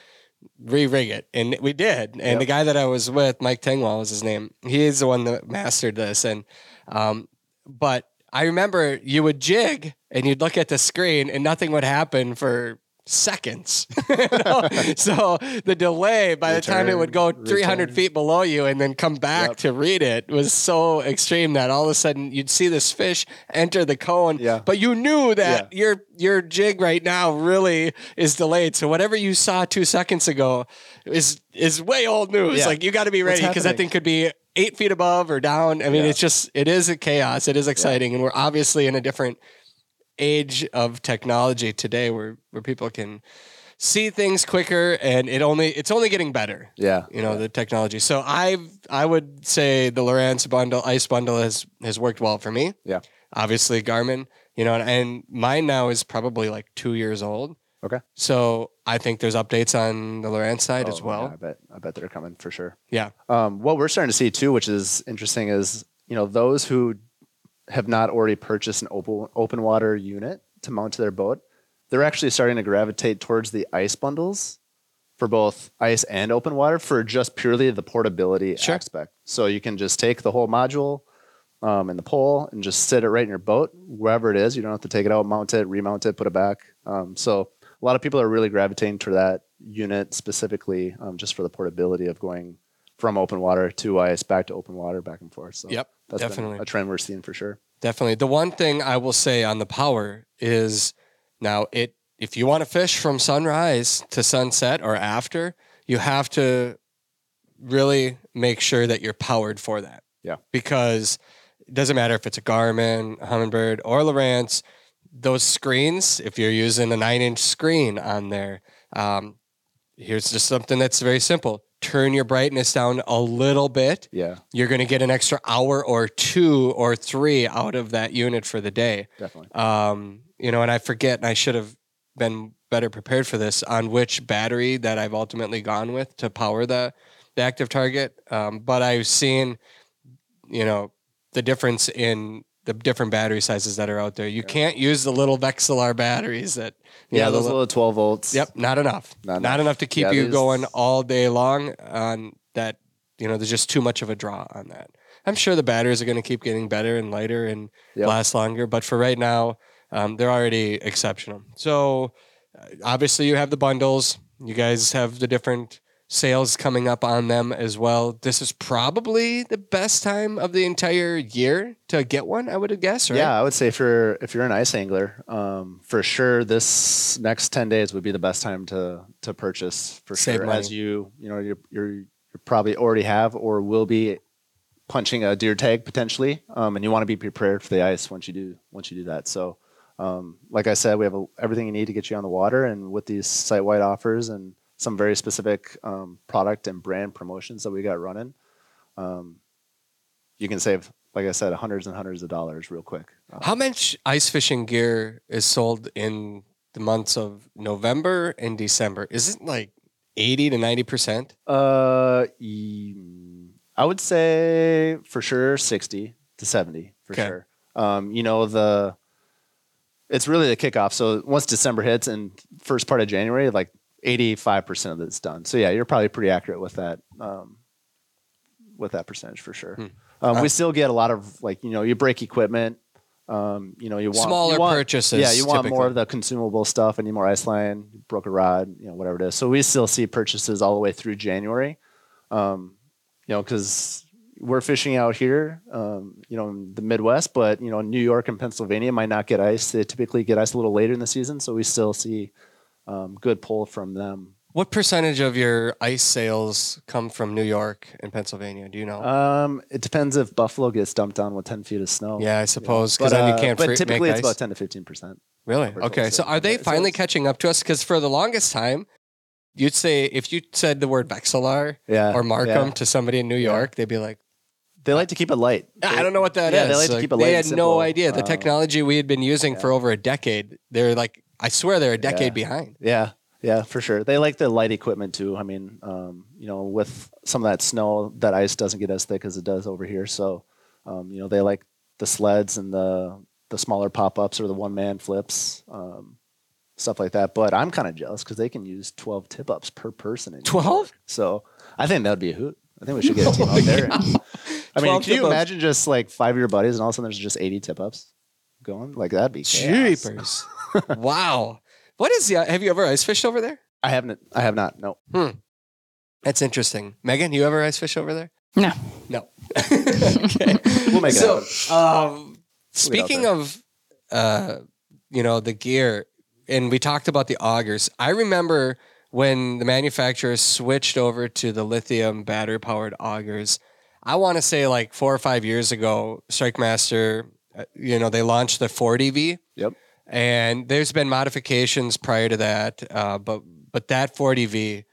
re-rig it, and we did. And Yep. the guy that I was with, Mike Tengwall was his name. He is the one that mastered this, and um, but I remember you would jig and you'd look at the screen and nothing would happen for seconds. [laughs] You know? [laughs] so the delay by the time it would go 300 return. feet below you and then come back Yep. to read it was so extreme that all of a sudden you'd see this fish enter the cone. Yeah. But you knew that your your jig right now really is delayed. So whatever you saw two seconds ago is is way old news. Yeah. Like you got to be ready because that thing could be eight feet above or down. I mean, Yeah. it's just it is a chaos. It is exciting, and we're obviously in a different age of technology today, where where people can see things quicker, and it only it's only getting better. yeah, You know the technology. So I I would say the Lowrance bundle, ice bundle has has worked well for me. Yeah. Obviously Garmin, you know, and, and mine now is probably like two years old. Okay. So I think there's updates on the Lowrance side as Oh, well. yeah, I bet I bet they're coming for sure. Yeah. Um, what we're starting to see too, which is interesting, is you know those who have not already purchased an open open water unit to mount to their boat, they're actually starting to gravitate towards the ice bundles for both ice and open water for just purely the portability Sure. aspect. So you can just take the whole module um, and the pole and just sit it right in your boat wherever it is. You don't have to take it out, mount it, remount it, put it back. Um, so a lot of people are really gravitating to that unit specifically um, just for the portability of going from open water to ice back to open water back and forth. So Yep, that's definitely. a trend we're seeing for sure. Definitely. The one thing I will say on the power is Now, it if you want to fish from sunrise to sunset or after, you have to really make sure that you're powered for that. Yeah. Because it doesn't matter if it's a Garmin, a Humminbird, or Lowrance, those screens, if you're using a nine inch screen on there, um, here's just something that's very simple. Turn your brightness down a little bit. Yeah, You're going to get an extra hour or two or three out of that unit for the day. definitely. Um, you know, and I forget, and I should have been better prepared for this on which battery that I've ultimately gone with to power the the active target. Um, but I've seen, you know, the difference in the different battery sizes that are out there. You can't use the little Vexilar batteries that you Yeah, know, the those li- little 12 volts. Yep, not enough. Not enough. enough to keep Yeah, you going all day long on that. You know, there's just too much of a draw on that. I'm sure the batteries are going to keep getting better and lighter and Yep. last longer, but for right now, um, they're already exceptional. So uh, obviously, you have the bundles. You guys have the different sales coming up on them as well. This is probably the best time of the entire year to get one. I would guess, right? Yeah, I would say if you're if you're an ice angler, um, for sure this next ten days would be the best time to to purchase for Save sure. money. As you you know you're you're you probably already have or will be punching a deer tag potentially, um, and you want to be prepared for the ice once you do once you do that. So, um, like I said, we have a, everything you need to get you on the water, and with these site wide offers and some very specific um, product and brand promotions that we got running, um, you can save. Like I said, hundreds and hundreds of dollars real quick. Um, How much ice fishing gear is sold in the months of November and December? Is it like 80 to 90%? Uh, I would say for sure sixty to seventy for Okay. sure. Um, you know the, it's really the kickoff. So once December hits and first part of January, like eighty five percent of it's done. So yeah, you're probably pretty accurate with that. Um, with that percentage for sure. Hmm. Um, Uh, we still get a lot of like you know you break equipment. Um, you know you want Smaller you want- purchases. yeah, you want typically. more of the consumable stuff. Any more ice line, broke a rod, you know, whatever it is. So we still see purchases all the way through January. Um, you know, because we're fishing out here, um, you know, in the Midwest, but you know, New York and Pennsylvania might not get ice. They typically get ice a little later in the season, so we still see um, good pull from them. What percentage of your ice sales come from New York and Pennsylvania? Do you know? Um, it depends if Buffalo gets dumped on with ten feet of snow. yeah, I you know. suppose But, because then uh, you can't But free- typically, it's ice. about ten to fifteen percent. Really? Okay. So are they finally catching up to us? Because for the longest time, you'd say if you said the word Vexilar Yeah, or Marcum yeah. to somebody in New Yeah. York, they'd be like, They like to keep it light. I don't know what that is. yeah, they like to keep it light They had no idea. The Um, technology we had been using yeah. for over a decade, they're like, I swear they're a decade Yeah. behind. Yeah, yeah, for sure. They like the light equipment too. I mean, um, you know, with some of that snow, that ice doesn't get as thick as it does over here. So, um, you know, they like the sleds and the the smaller pop ups or the one man flips, um, stuff like that. But I'm kind of jealous because they can use 12 tip ups per person. 12? So I think that would be a hoot. I think we should get a team out there. [laughs] and- I mean, can you imagine just like five of your buddies and all of a sudden there's just 80 tip ups going? Like that'd be chaos. Jeepers. wow. What is the, have you ever ice fished over there? I haven't. I have not. No. Hmm. That's interesting. Meghan, you ever ice fish over there? No. No. [laughs] okay. We'll make it so, happen. um, speaking of, uh, you know, the gear, and we talked about the augers. I remember when the manufacturers switched over to the lithium battery powered augers. I want to say like four or five years ago, StrikeMaster, uh, you know, they launched the 40V. Yep. And there's been modifications prior to that, uh, but but that 40V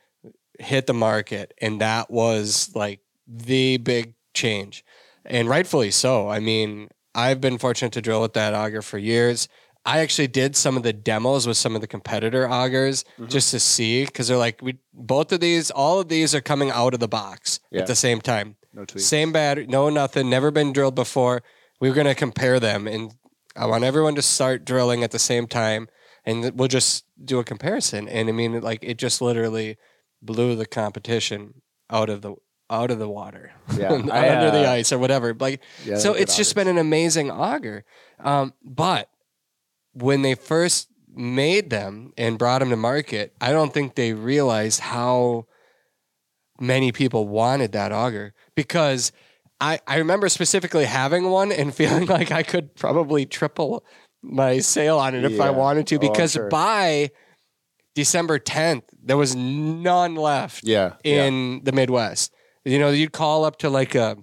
hit the market, and that was like the big change, and rightfully so. I mean, I've been fortunate to drill with that auger for years. I actually did some of the demos with some of the competitor augers Mhm. just to see because they're like, we both of these, all of these are coming out of the box Yeah. at the same time. No tweaks. Same battery, no nothing, never been drilled before. We were going to compare them, and I want everyone to start drilling at the same time, and we'll just do a comparison. And I mean, like it just literally blew the competition out of the out of the water, Yeah, [laughs] under I, the uh, ice or whatever. Like Yeah, so, it's just been an amazing auger. Um, but when they first made them and brought them to market, I don't think they realized how many people wanted that auger because I, I remember specifically having one and [laughs] feeling like I could probably triple my sale on it if I wanted to Oh, because sure. by December 10th there was none left Yeah. yeah. in the Midwest. You know, you'd call up to like a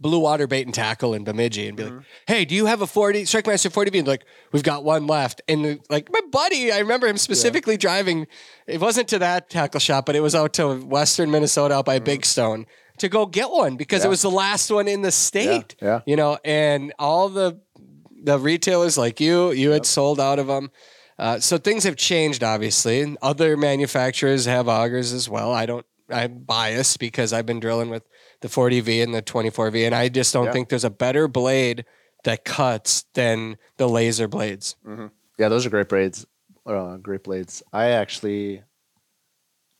Blue Water Bait and Tackle in Bemidji and be Mm-hmm. like, "Hey, do you have a 40 StrikeMaster 40V?" And like, "We've got one left." And like my buddy, I remember him specifically driving. It wasn't to that tackle shop, but it was out to Western Minnesota out by Big Stone to go get one because it Mm-hmm. Was the last one in the state. yeah. You know, and all the the retailers like you, you had sold out of them. Uh, so things have changed, obviously. And other manufacturers have augers as well. I don't. I'm biased because I've been drilling with the 40V and the 24V, and I just don't Yeah. think there's a better blade that cuts than the Lazer blades. Yeah, those are great braids. Uh, great blades. I actually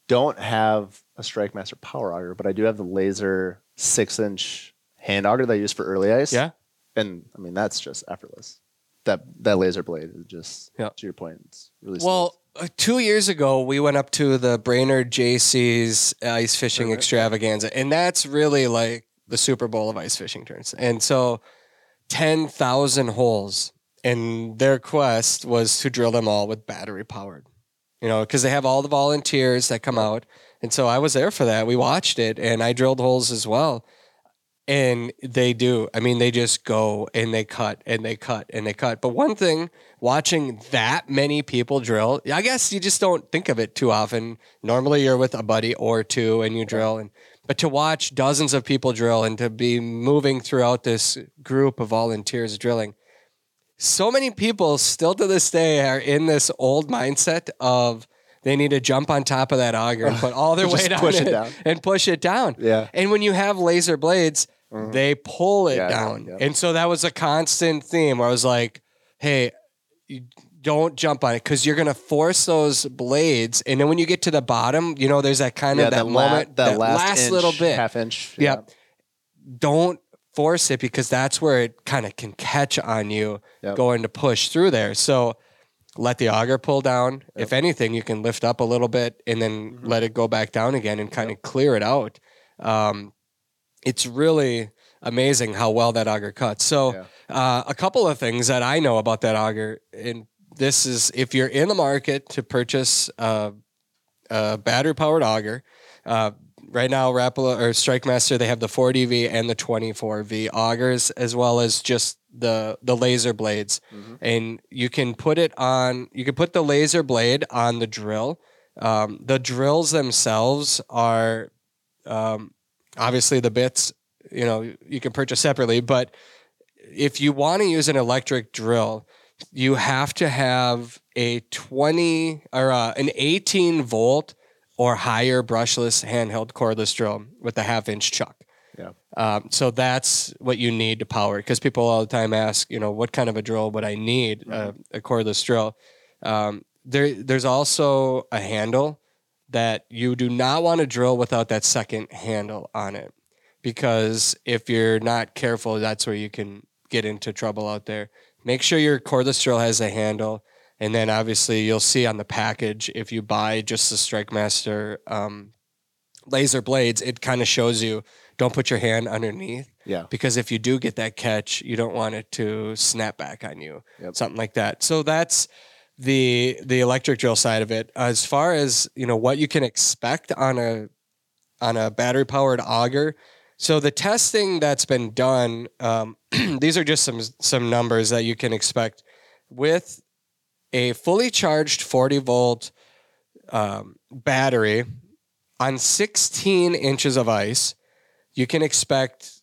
don't have a StrikeMaster power auger, but I do have the Lazer six inch hand auger that I use for early ice. Yeah. and I mean that's just effortless. That that Lazer blade is just Yeah. to your point. It's really Well, uh, two years ago, we went up to the Brainerd Jaycees ice fishing Right. extravaganza, and that's really like the Super Bowl of ice fishing tournaments. And so, 10,000 holes, and their quest was to drill them all with battery powered, you know, because they have all the volunteers that come out. And so I was there for that. We watched it, and I drilled holes as well. And they do. I mean, they just go and they cut and they cut and they cut. But one thing, watching that many people drill, I guess you just don't think of it too often. Normally, you're with a buddy or two and you drill, and but to watch dozens of people drill and to be moving throughout this group of volunteers drilling, so many people still to this day are in this old mindset of they need to jump on top of that auger and put [laughs] all their weight on push it down. and push it down. Yeah. And when you have Lazer blades, Mhm. they pull it Yeah, down. yeah. And so that was a constant theme where I was like, hey, you don't jump on it because you're going to force those blades. And then when you get to the bottom, you know, there's that kind yeah, of that, that, la- moment, that, last, inch, little bit. half inch. Yep. Don't force it because that's where it kind of can catch on you Yep. going to push through there. So let the auger pull down. If anything, you can lift up a little bit and then Mm-hmm. let it go back down again and kind of clear it out. Um, it's really amazing how well that auger cuts. So, uh, a couple of things that I know about that auger, and this is if you're in the market to purchase a, a battery powered auger, uh, right now Rapala or StrikeMaster they have the 40V and the 24V augers as well as just the the Lazer blades, Mhm. and you can put it on. You can put the Lazer blade on the drill. Um, the drills themselves are um, obviously the bits. You know you can purchase separately, but if you want to use an electric drill, you have to have a 20 or uh, an 18 volt or higher brushless handheld cordless drill with a half inch chuck. Um, so that's what you need to power because people all the time ask, you know, what kind of a drill would I need? Uh, a cordless drill. Um, there, there's also a handle that you do not want to drill without that second handle on it because if you're not careful, that's where you can get into trouble out there. Make sure your cordless drill has a handle. And then obviously you'll see on the package if you buy just the StrikeMaster um, Lazer blades, it kind of shows you don't put your hand underneath Yeah. because if you do get that catch, you don't want it to snap back on you, Yep. something like that. So that's the the electric drill side of it. As far as you know, what you can expect on a on a battery powered auger. So the testing that's been done, um, [clears throat] these are just some some numbers that you can expect with a fully charged 40 volt um, battery on 16 inches of ice. You can expect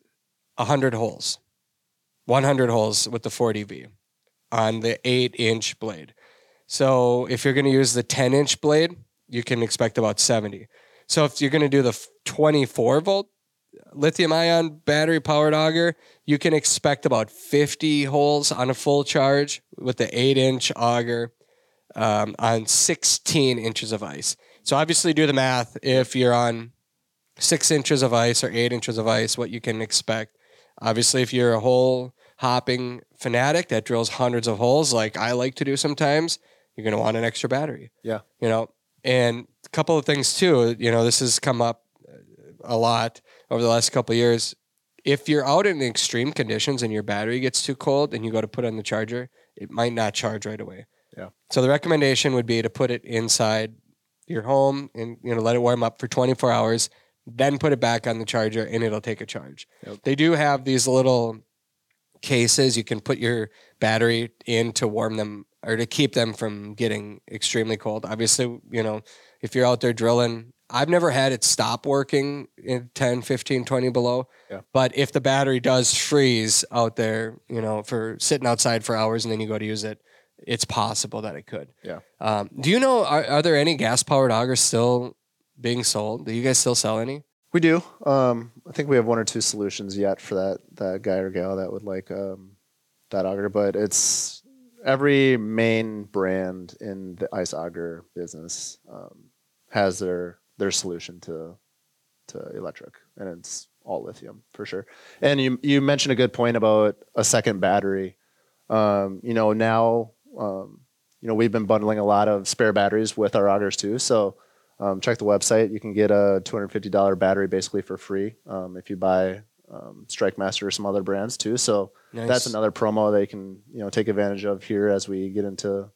100 holes, 100 holes with the 40V on the 8 inch blade. So if you're going to use the 10 inch blade, you can expect about 70. So if you're going to do the 24 volt lithium ion battery powered auger, you can expect about 50 holes on a full charge with the 8 inch auger um, on 16 inches of ice. So obviously, do the math. If you're on six inches of ice or eight inches of ice, what you can expect. Obviously, if you're a hole hopping fanatic that drills hundreds of holes, like I like to do sometimes, you're going to want an extra battery. Yeah. You know, and a couple of things too. You know, this has come up a lot over the last couple of years. If you're out in extreme conditions and your battery gets too cold and you go to put on the charger, it might not charge right away. Yeah. So the recommendation would be to put it inside your home and you know let it warm up for 24 hours, then put it back on the charger and it'll take a charge. Yep. They do have these little cases you can put your battery in to warm them or to keep them from getting extremely cold. Obviously, you know, if you're out there drilling, I've never had it stop working in 10, 15, 20 below. Yeah. But if the battery does freeze out there, you know, for sitting outside for hours and then you go to use it, it's possible that it could. Yeah. Um, do you know, are, are there any gas powered augers still being sold? Do you guys still sell any? We do. Um, I think we have one or two solutions yet for that that guy or gal that would like um, that auger, but it's every main brand in the ice auger business um, has their their solution to to electric, and it's all lithium for sure. And you you mentioned a good point about a second battery. Um, you know now, um, you know we've been bundling a lot of spare batteries with our augers too, so um, check the website. You can get a $250 battery basically for free um, if you buy um, StrikeMaster or some other brands too. So Nice. that's another promo they can you know take advantage of here as we get into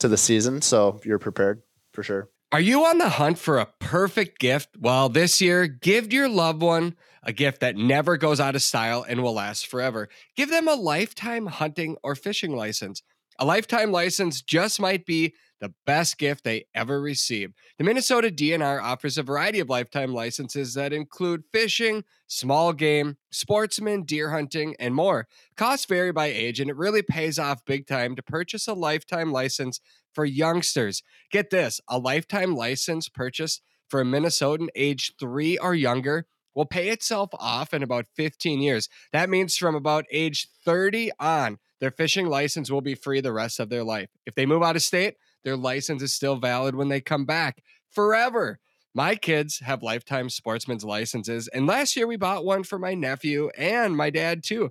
to the season. So you're prepared for sure. Are you on the hunt for a perfect gift? Well, this year, give your loved one a gift that never goes out of style and will last forever. Give them a lifetime hunting or fishing license. A lifetime license just might be the best gift they ever receive. The Minnesota DNR offers a variety of lifetime licenses that include fishing, small game, sportsman, deer hunting, and more. Costs vary by age, and it really pays off big time to purchase a lifetime license for youngsters. Get this a lifetime license purchased for a Minnesotan age three or younger will pay itself off in about 15 years. That means from about age 30 on, their fishing license will be free the rest of their life. If they move out of state, their license is still valid when they come back forever. My kids have lifetime sportsman's licenses, and last year we bought one for my nephew and my dad too.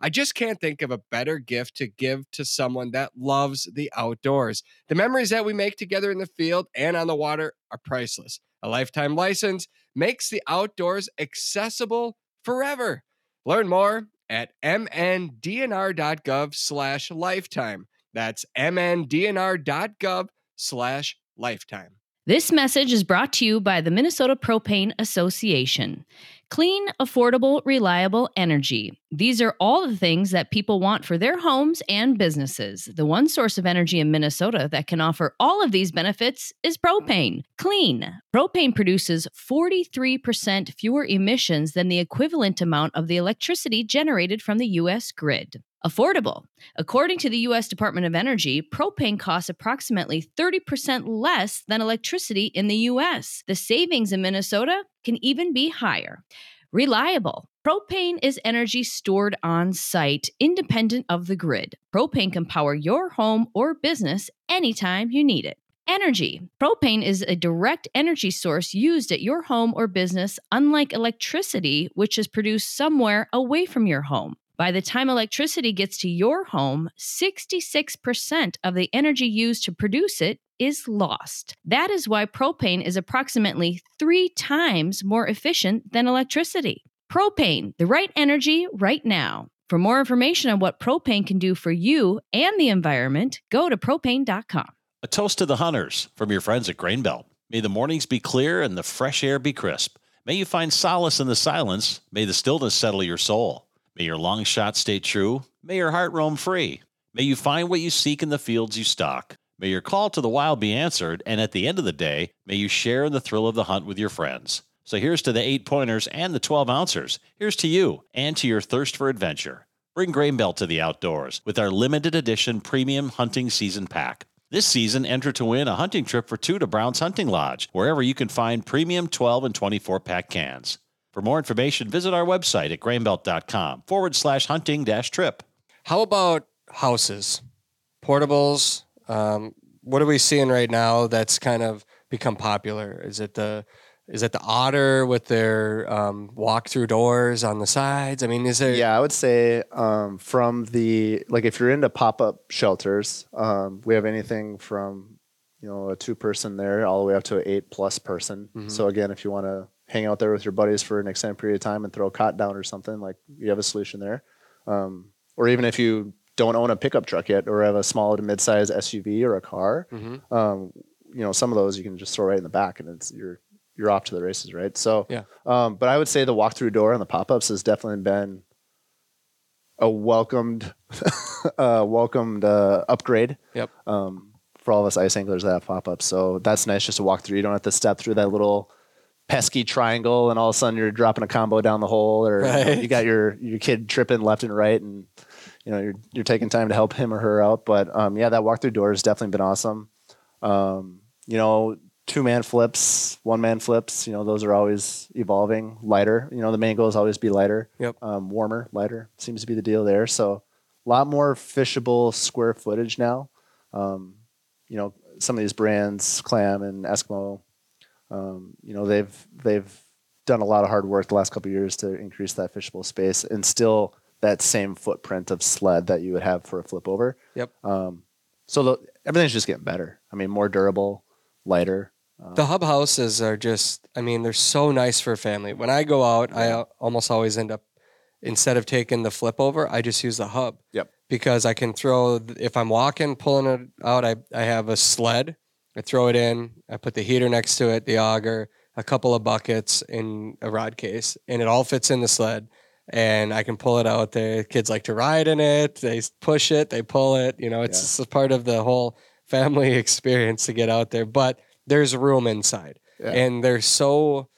I just can't think of a better gift to give to someone that loves the outdoors. The memories that we make together in the field and on the water are priceless. A lifetime license makes the outdoors accessible forever. Learn more at mndnr.gov slash lifetime. That's mndnr.gov slash lifetime. This message is brought to you by the Minnesota Propane Association. Clean, affordable, reliable energy. These are all the things that people want for their homes and businesses. The one source of energy in Minnesota that can offer all of these benefits is propane. Clean. Propane produces 43% fewer emissions than the equivalent amount of the electricity generated from the U.S. grid. Affordable. According to the U.S. Department of Energy, propane costs approximately 30% less than electricity in the U.S. The savings in Minnesota can even be higher. Reliable. Propane is energy stored on site, independent of the grid. Propane can power your home or business anytime you need it. Energy. Propane is a direct energy source used at your home or business, unlike electricity, which is produced somewhere away from your home. By the time electricity gets to your home, 66% of the energy used to produce it is lost. That is why propane is approximately three times more efficient than electricity. Propane, the right energy right now. For more information on what propane can do for you and the environment, go to propane.com. A toast to the hunters from your friends at Grain Belt. May the mornings be clear and the fresh air be crisp. May you find solace in the silence. May the stillness settle your soul. May your long shots stay true. May your heart roam free. May you find what you seek in the fields you stalk. May your call to the wild be answered, and at the end of the day, may you share in the thrill of the hunt with your friends. So here's to the eight pointers and the 12 ouncers. Here's to you and to your thirst for adventure. Bring Grain Belt to the outdoors with our limited edition premium hunting season pack. This season, enter to win a hunting trip for two to Brown's Hunting Lodge, wherever you can find premium 12 and 24 pack cans. For more information, visit our website at grainbelt.com forward slash hunting dash trip. How about houses, portables? Um, what are we seeing right now that's kind of become popular? Is it the is it the otter with their um, walk-through doors on the sides? I mean, is there? Yeah, I would say um, from the like if you're into pop up shelters, um, we have anything from you know a two person there all the way up to an eight plus person. Mhm. So again, if you want to hang out there with your buddies for an extended period of time and throw a cot down or something, like you have a solution there. Um, or even if you don't own a pickup truck yet or have a small to mid-size SUV or a car, Mhm. um, you know, some of those you can just throw right in the back and it's you're you're off to the races, right? So, Yeah. Um, but I would say the walk-through door and the pop-ups has definitely been a welcomed, [laughs] uh, welcomed uh, upgrade. Yep. Um, for all of us ice anglers that have pop-ups, so that's nice just to walk through. You don't have to step through that little pesky triangle, and all of a sudden you're dropping a combo down the hole, or you know, you got your your kid tripping left and right, and you know you're you're taking time to help him or her out. But um, yeah, that walk through door has definitely been awesome. Um, you know, two man flips, one man flips. You know, those are always evolving. Lighter. You know, the main goal is always be lighter. Yep. Um, warmer, lighter seems to be the deal there. So a lot more fishable square footage now. Um, you know, some of these brands, Clam and Eskimo, um, you know, they've they've done a lot of hard work the last couple of years to increase that fishable space and still that same footprint of sled that you would have for a flip over. Yep. Um, so the, everything's just getting better. I mean, more durable, lighter. Um, The hub houses are just, I mean, they're so nice for a family. When I go out, I almost always end up, instead of taking the flip over, I just use the hub. Yep. Because I can throw, if I'm walking, pulling it out, I, I have a sled. I throw it in, I put the heater next to it, the auger, a couple of buckets in a rod case, and it all fits in the sled. And I can pull it out there. Kids like to ride in it. They push it, they pull it. You know, it's Yeah. part of the whole family [laughs] experience to get out there. But there's room inside Yeah. and they're so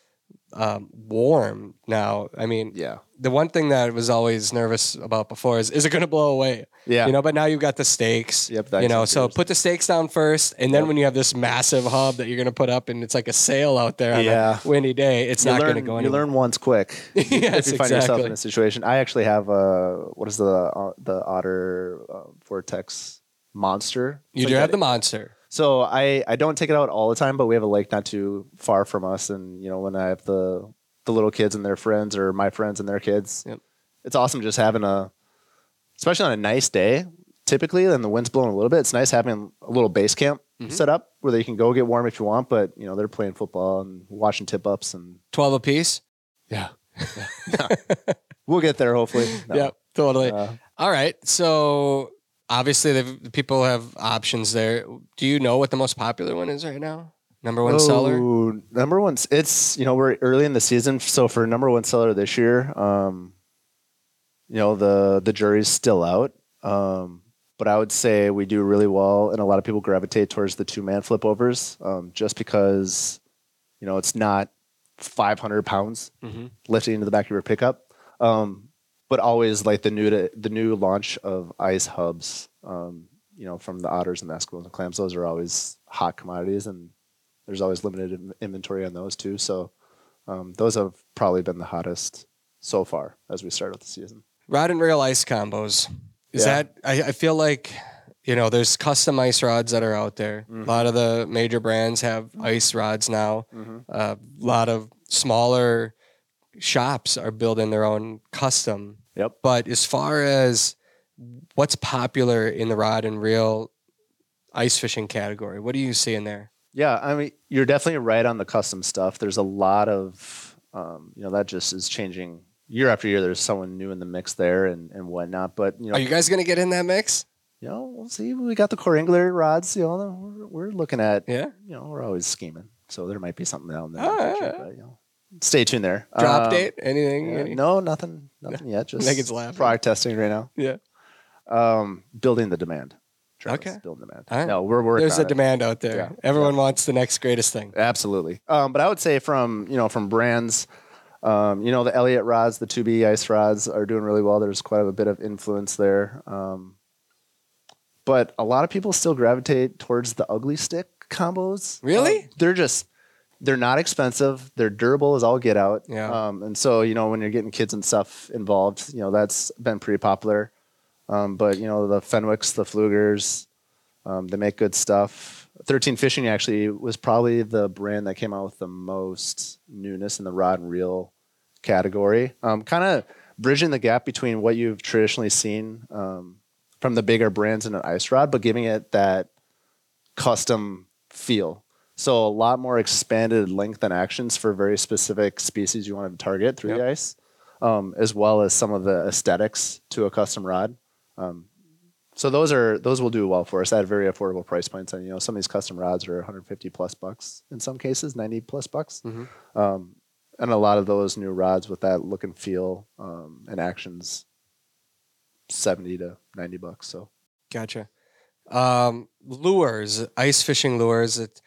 um, warm now. I mean, yeah. the one thing that I was always nervous about before is is it going to blow away? Yeah. You know, but now you've got the stakes. Yep, You know, so put the stakes down first, and then Yep. when you have this massive hub that you're going to put up, and it's like a sail out there on Yeah. a windy day, it's you not going to go You learn once quick. [laughs] Yes, if you find yourself in a situation. I actually have a what is the uh, the Otter uh, Vortex Monster. You do like have the monster. So I I don't take it out all the time, but we have a lake not too far from us, and you know when I have the the little kids and their friends, or my friends and their kids, Yep. it's awesome just having a, especially on a nice day. Typically, and the wind's blowing a little bit. It's nice having a little base camp Mhm. set up where they can go get warm if you want, but you know they're playing football and watching tip ups, and 12 apiece. yeah, [laughs] we'll get there hopefully. [laughs] No. Yep, totally. Uh, All right. So obviously, the people have options there. Do you know what the most popular one is right now? Number one seller? Oh, Number one, it's you know we're early in the season, so for number one seller this year, um, you know the the jury's still out. Um, but I would say we do really well, and a lot of people gravitate towards the two man flip overs, um, just because you know it's not 500 pounds Mm-hmm. lifting into the back of your pickup. Um, but always like the new to, the new launch of ice hubs. Um, you know, from the otters and the Eskimos and clams, those are always hot commodities, and there's always limited inventory on those too. So um, those have probably been the hottest so far as we start out the season. Rod and reel ice combos. Is Yeah. that, I, I feel like, you know, there's custom ice rods that are out there. Mhm. A lot of the major brands have ice rods now. Mm-hmm. A lot of smaller shops are building their own custom. Yep. But as far as what's popular in the rod and reel ice fishing category, what do you see in there? Yeah, I mean, you're definitely right on the custom stuff. There's a lot of, um, you know, that just is changing year after year. There's someone new in the mix there and, and whatnot. But you know, Are you guys going to get in that mix? you know, we'll see. We got the core angler rods. You know, we're, we're looking at. Yeah. You know, we're always scheming, so there might be something down there. Yeah, future, but, you know, stay tuned there. Drop Um, date? Anything? yeah, Any- no, nothing, nothing yet. [laughs] Just Meghan's laughing. product testing right now. Yeah. Um, building the demand. Travis, Okay. building demand. Right. No, we're working. There's a it. demand out there. Yeah. Everyone wants the next greatest thing. Absolutely. Um, but I would say from you know from brands, um, you know the Elliott rods, the 2B ice rods are doing really well. There's quite a bit of influence there. Um, but a lot of people still gravitate towards the Ugly Stik combos. Really? Um, they're just they're not expensive. They're durable as all get out. Yeah. Um, and so you know when you're getting kids and stuff involved, you know that's been pretty popular. Um, but you know the Fenwicks, the Pfluegers, um, they make good stuff. 13 Fishing actually was probably the brand that came out with the most newness in the rod and reel category. Um, kind of bridging the gap between what you've traditionally seen um, from the bigger brands in an ice rod, but giving it that custom feel. So a lot more expanded length and actions for very specific species you want to target through the ice, um, as well as some of the aesthetics to a custom rod. Um, So those are those will do well for us at very affordable price points. And you know, some of these custom rods are 150 plus bucks in some cases, 90 plus bucks. Mhm. Um, and a lot of those new rods with that look and feel um, and actions, 70 to 90 bucks. So Gotcha. Um, lures, ice fishing lures. It,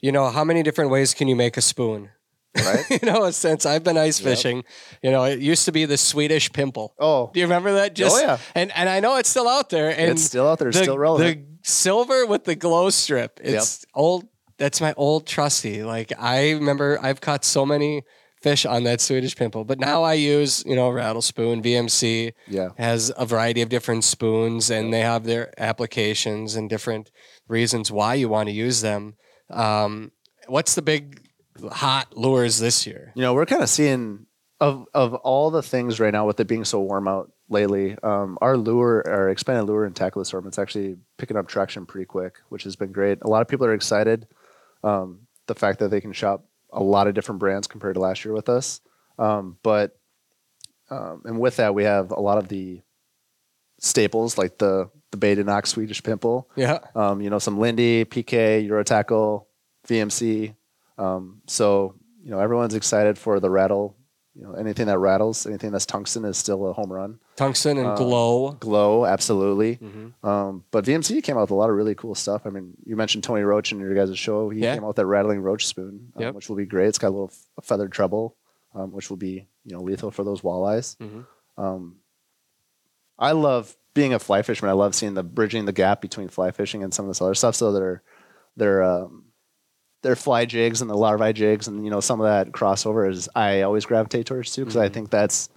you know, how many different ways can you make a spoon? right. [laughs] you know, since I've been ice Yep. fishing, you know, it used to be the Swedish pimple. oh, Do you remember that? Oh, Just, oh yeah, And and I know it's still out there. And it's still out there, it's the, still relevant. The silver with the glow strip. It's old. That's my old trusty. Like I remember, I've caught so many fish on that Swedish pimple, but now I use you know rattle spoon. VMC yeah. has a variety of different spoons, and they have their applications and different reasons why you want to use them. Um, what's the big hot lures this year? You know, we're kind of seeing of of all the things right now with it being so warm out lately. Um, our lure, our expanded lure and tackle assortment's actually picking up traction pretty quick, which has been great. A lot of people are excited. Um, the fact that they can shop a lot of different brands compared to last year with us, um, but um, and with that we have a lot of the staples like the the Beta Badenach Swedish pimple, Yeah, um, you know, some Lindy, PK, Eurotackle, VMC. Um, so, you know, everyone's excited for the rattle. You know, anything that rattles, anything that's tungsten is still a home run. tungsten and Uh, glow. Glow, absolutely. Mhm. Um, but VMC came out with a lot of really cool stuff. I mean, you mentioned Tony Roach in your guys' show. He Yeah. came out with that rattling roach spoon, um, Yep. which will be great. It's got a little feathered treble, um, which will be you know lethal for those walleyes. Mhm. Um, I love being a fly fisherman. I love seeing the bridging the gap between fly fishing and some of this other stuff. So they're they're um, they're fly jigs and the larvae jigs, and you know some of that crossover is I always gravitate towards too because I Mhm. think that's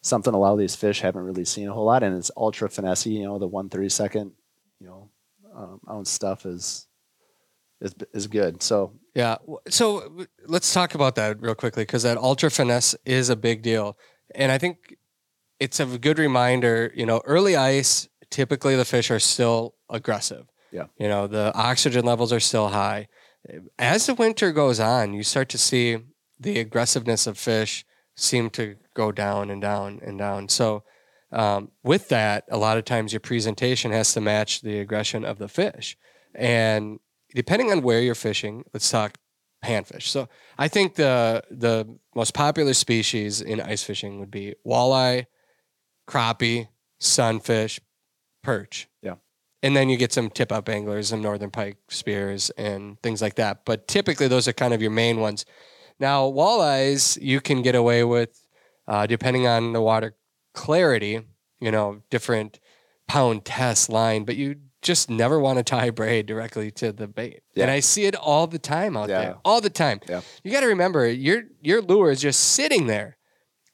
something a lot of these fish haven't really seen a whole lot, and it's ultra finesse. You know, the one thirty second, you know, um, ounce stuff is is is good. So Yeah. So let's talk about that real quickly because that ultra finesse is a big deal. And I think it's a good reminder, you know, early ice, typically the fish are still aggressive. Yeah. You know, the oxygen levels are still high. As the winter goes on, you start to see the aggressiveness of fish seem to go down and down and down. So, um, with that, a lot of times your presentation has to match the aggression of the fish. And depending on where you're fishing, let's talk panfish. So I think the the most popular species in ice fishing would be walleye, crappie, sunfish, perch. Yeah. And then you get some tip up anglers, some northern pike spears and things like that. But typically those are kind of your main ones. Now walleyes you can get away with uh, depending on the water clarity, you know, different pound test line, but you just never want to tie braid directly to the bait. Yeah. And I see it all the time out Yeah. there. All the time. Yeah. You got to remember your your lure is just sitting there.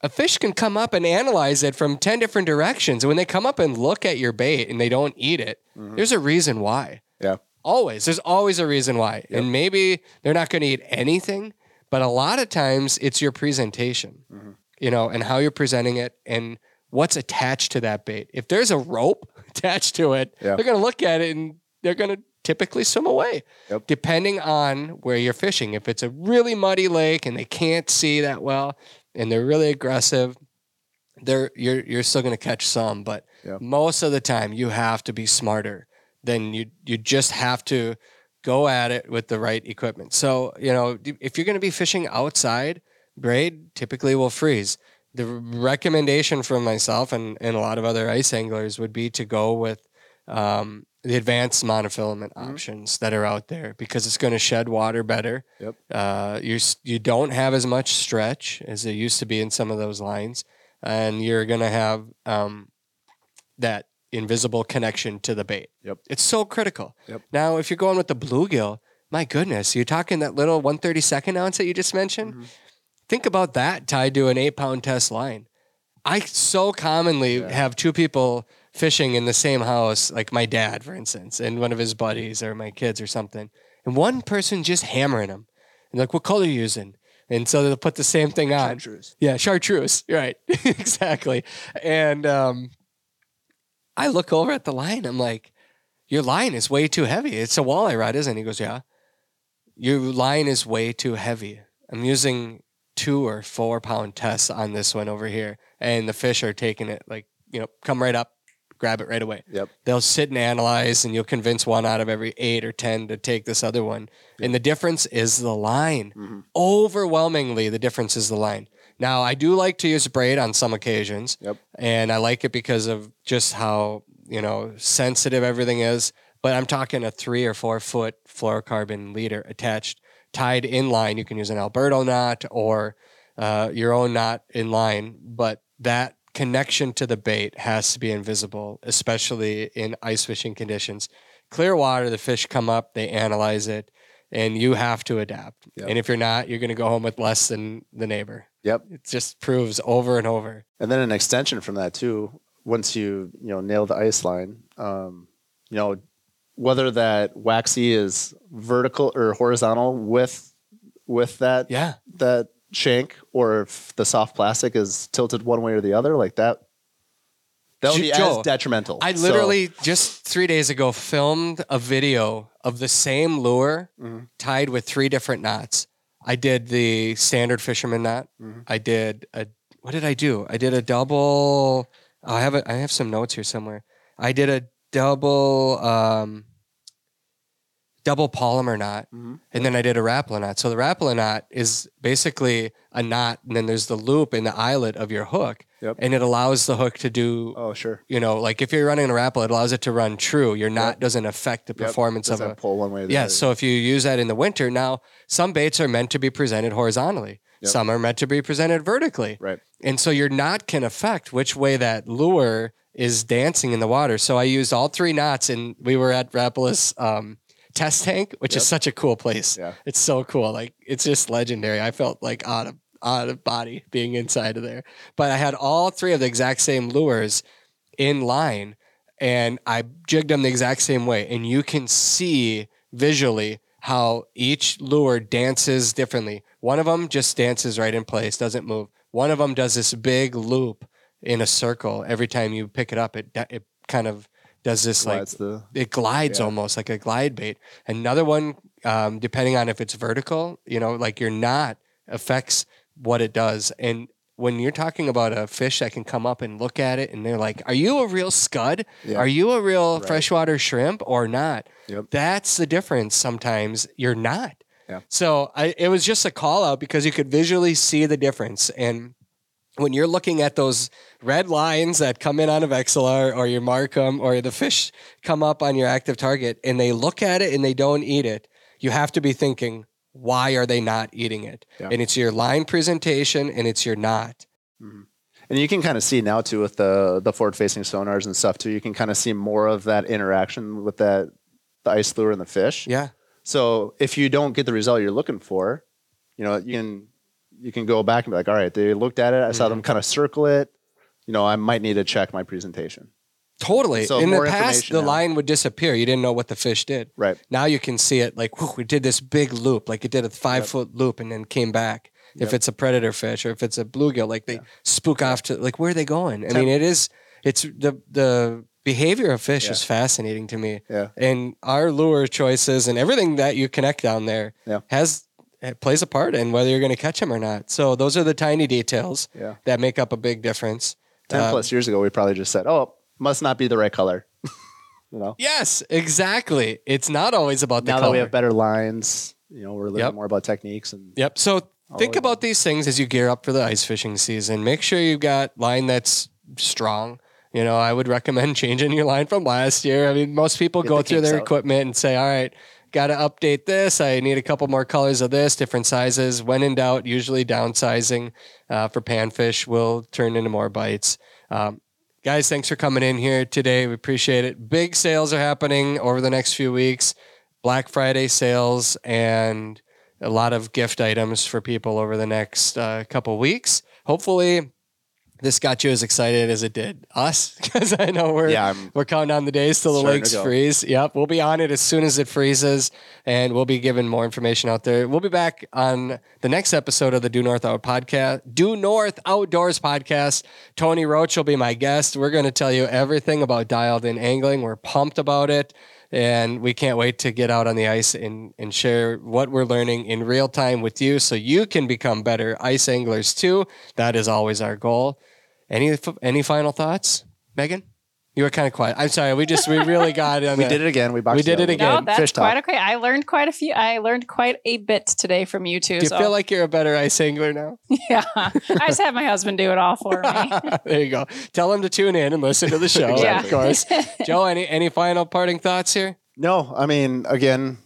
A fish can come up and analyze it from 10 different directions. And when they come up and look at your bait and they don't eat it, Mhm. there's a reason why. Yeah. Always. There's always a reason why. Yep. And maybe they're not going to eat anything, but a lot of times it's your presentation, Mhm. you know, and how you're presenting it and what's attached to that bait. If there's a rope [laughs] attached to it, Yeah. they're going to look at it and they're going to typically swim away, Yep. depending on where you're fishing. If it's a really muddy lake and they can't see that well and they're really aggressive, they're you're you're still going to catch some, but Yep. most of the time you have to be smarter. Then you you just have to go at it with the right equipment. So, you know, if you're going to be fishing outside, braid typically will freeze. The recommendation from myself and, and a lot of other ice anglers would be to go with um, the advanced monofilament Mhm. options that are out there because it's going to shed water better. Yep. Uh, you you don't have as much stretch as it used to be in some of those lines, and you're going to have um, that invisible connection to the bait. Yep. It's so critical. Yep. Now, if you're going with the bluegill, my goodness, you're talking that little 132nd ounce that you just mentioned. Mhm. Think about that tied to an eight pound test line. I so commonly Yeah. have two people fishing in the same house, like my dad, for instance, and one of his buddies or my kids or something. And one person just hammering them. And like, what color are you using? And so they'll put the same thing on. Chartreuse. Yeah, chartreuse. [laughs] Right. [laughs] exactly. And um, I look over at the line. I'm like, your line is way too heavy. It's a walleye rod, isn't it? He goes, yeah. Your line is way too heavy. I'm using two or four pound tests on this one over here. And the fish are taking it like, you know, come right up, grab it right away. Yep. They'll sit and analyze, and you'll convince one out of every eight or 10 to take this other one. And the difference is the line. Mhm. Overwhelmingly, the difference is the line. Now, I do like to use braid on some occasions, Yep. and I like it because of just how, you know, sensitive everything is. But I'm talking a three or four foot fluorocarbon leader attached, tied in line. You can use an Alberto knot or uh, your own knot in line, but that connection to the bait has to be invisible, especially in ice fishing conditions. Clear water, the fish come up, they analyze it, and you have to adapt. Yep. And if you're not, you're going to go home with less than the neighbor. Yep. It just proves over and over. And then an extension from that too. Once you you know nail the ice line, um, you know whether that waxy is vertical or horizontal with with that Yeah. that shank, or if the soft plastic is tilted one way or the other, like that. That would be Joe, as detrimental. I So- literally just three days ago filmed a video of the same lure Mhm. tied with three different knots. I did the standard fisherman knot. Mhm. I did a what did I do? I did a double. oh, I have a, I have some notes here somewhere. I did a double um, double Palomar knot, Mhm. and then I did a Rapala knot. So the Rapala knot is basically a knot, and then there's the loop in the eyelet of your hook, Yep. and it allows the hook to do Oh sure. you know, like if you're running a Rapala, it allows it to run true. Your knot Yep. doesn't affect the performance Does of a. pull one way or the Yeah, other? so if you use that in the winter, now some baits are meant to be presented horizontally. Yep. Some are meant to be presented vertically. right. And so your knot can affect which way that lure is dancing in the water. So I used all three knots and we were at Rapala's um, test tank, which is such a cool place. Yeah. It's so cool. Like it's just legendary. I felt like out of out of body being inside of there. But I had all three of the exact same lures in line and I jigged them the exact same way. And you can see visually how each lure dances differently. One of them just dances right in place, doesn't move. One of them does this big loop in a circle every time you pick it up. It it kind of does this Well, like the it glides Yeah. almost like a glide bait. Another one, um, depending on if it's vertical, you know, like your knot affects what it does. And when you're talking about a fish that can come up and look at it and they're like, Are you a real scud? Yeah. Are you a real Right. freshwater shrimp or not? Yep. That's the difference. Sometimes you're not. Yeah. So I, it was just a call out because you could visually see the difference. And when you're looking at those red lines that come in on a Vexilar or your Marcum or the fish come up on your active target and they look at it and they don't eat it, you have to be thinking, why are they not eating it? Yeah. And it's your line presentation and it's your knot. Mm-hmm. And you can kind of see now too with the the forward facing sonars and stuff too. You can kind of see more of that interaction with that the ice lure and the fish. Yeah. So if you don't get the result you're looking for, you know you can you can go back and be like, all right, they looked at it. I saw Mm-hmm. them kind of circle it. You know, I might need to check my presentation. Totally. So In the past, the now. line would disappear. You didn't know what the fish did. Right. Now you can see it like, whew, we did this big loop, like it did a five Yep. foot loop and then came back. If it's a predator fish or if it's a bluegill, like they Yeah. spook off to like where are they going? I mean, it is it's the the behavior of fish Yeah. is fascinating to me. Yeah. And our lure choices and everything that you connect down there Yeah. has it plays a part in whether you're going to catch them or not. So those are the tiny details Yeah. that make up a big difference. Ten Um, plus years ago, we probably just said, "Oh, must not be the right color." [laughs] you know. Yes, exactly. It's not always about the now color. that we have better lines, you know, we're learning Yep. more about techniques and Yep. So think about these things as you gear up for the ice fishing season. Make sure you've got line that's strong. You know, I would recommend [laughs] changing your line from last year. I mean, most people Get go through their out. equipment and say, all right, got to update this. I need a couple more colors of this, different sizes. When in doubt, usually downsizing uh, for panfish will turn into more bites. Um, guys, thanks for coming in here today. We appreciate it. Big sales are happening over the next few weeks. Black Friday sales and a lot of gift items for people over the next uh, couple weeks. Hopefully, this got you as excited as it did us [laughs] because I know we're yeah, I'm we're counting down the days till the lakes freeze. Yep, we'll be on it as soon as it freezes, and we'll be giving more information out there. We'll be back on the next episode of the Due North Out podcast, Due North Outdoors podcast. Tony Roach will be my guest. We're going to tell you everything about dialed in angling. We're pumped about it. And we can't wait to get out on the ice and, and share what we're learning in real time with you so you can become better ice anglers too. That is always our goal. Any any final thoughts, Meghan? You were kind of quiet. I'm sorry. We just we really got on [laughs] We the- did it again. We boxed We did out it again. No, that's Fish talk. quite okay. I learned quite a few. I learned quite a bit today from you two. Do you so feel like you're a better ice angler now? [laughs] yeah, I just have my husband do it all for me. [laughs] there you go. Tell him to tune in and listen to the show, Yeah. of course. Joe, any any final parting thoughts here? No, I mean, again,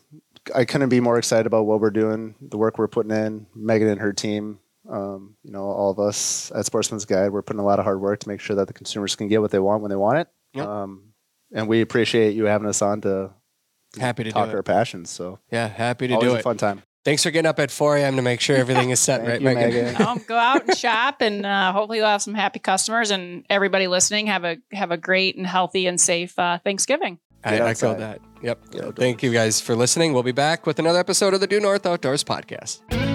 I couldn't be more excited about what we're doing, the work we're putting in. Meghan and her team, um, you know, all of us at Sportsman's Guide, we're putting a lot of hard work to make sure that the consumers can get what they want when they want it. Yep. Um, and we appreciate you having us on to Happy to talk do it. our passions. So Yeah, happy to always do a it. fun time. Thanks for getting up at 4 a.m. to make sure everything is set [laughs] right, you, Meghan. Meghan. [laughs] um, go out and shop, and uh, hopefully you'll have some happy customers. And everybody listening, have a have a great and healthy and safe uh, Thanksgiving. I Get echo that. Yep. Get Thank you guys for listening. We'll be back with another episode of the Due North Outdoors podcast.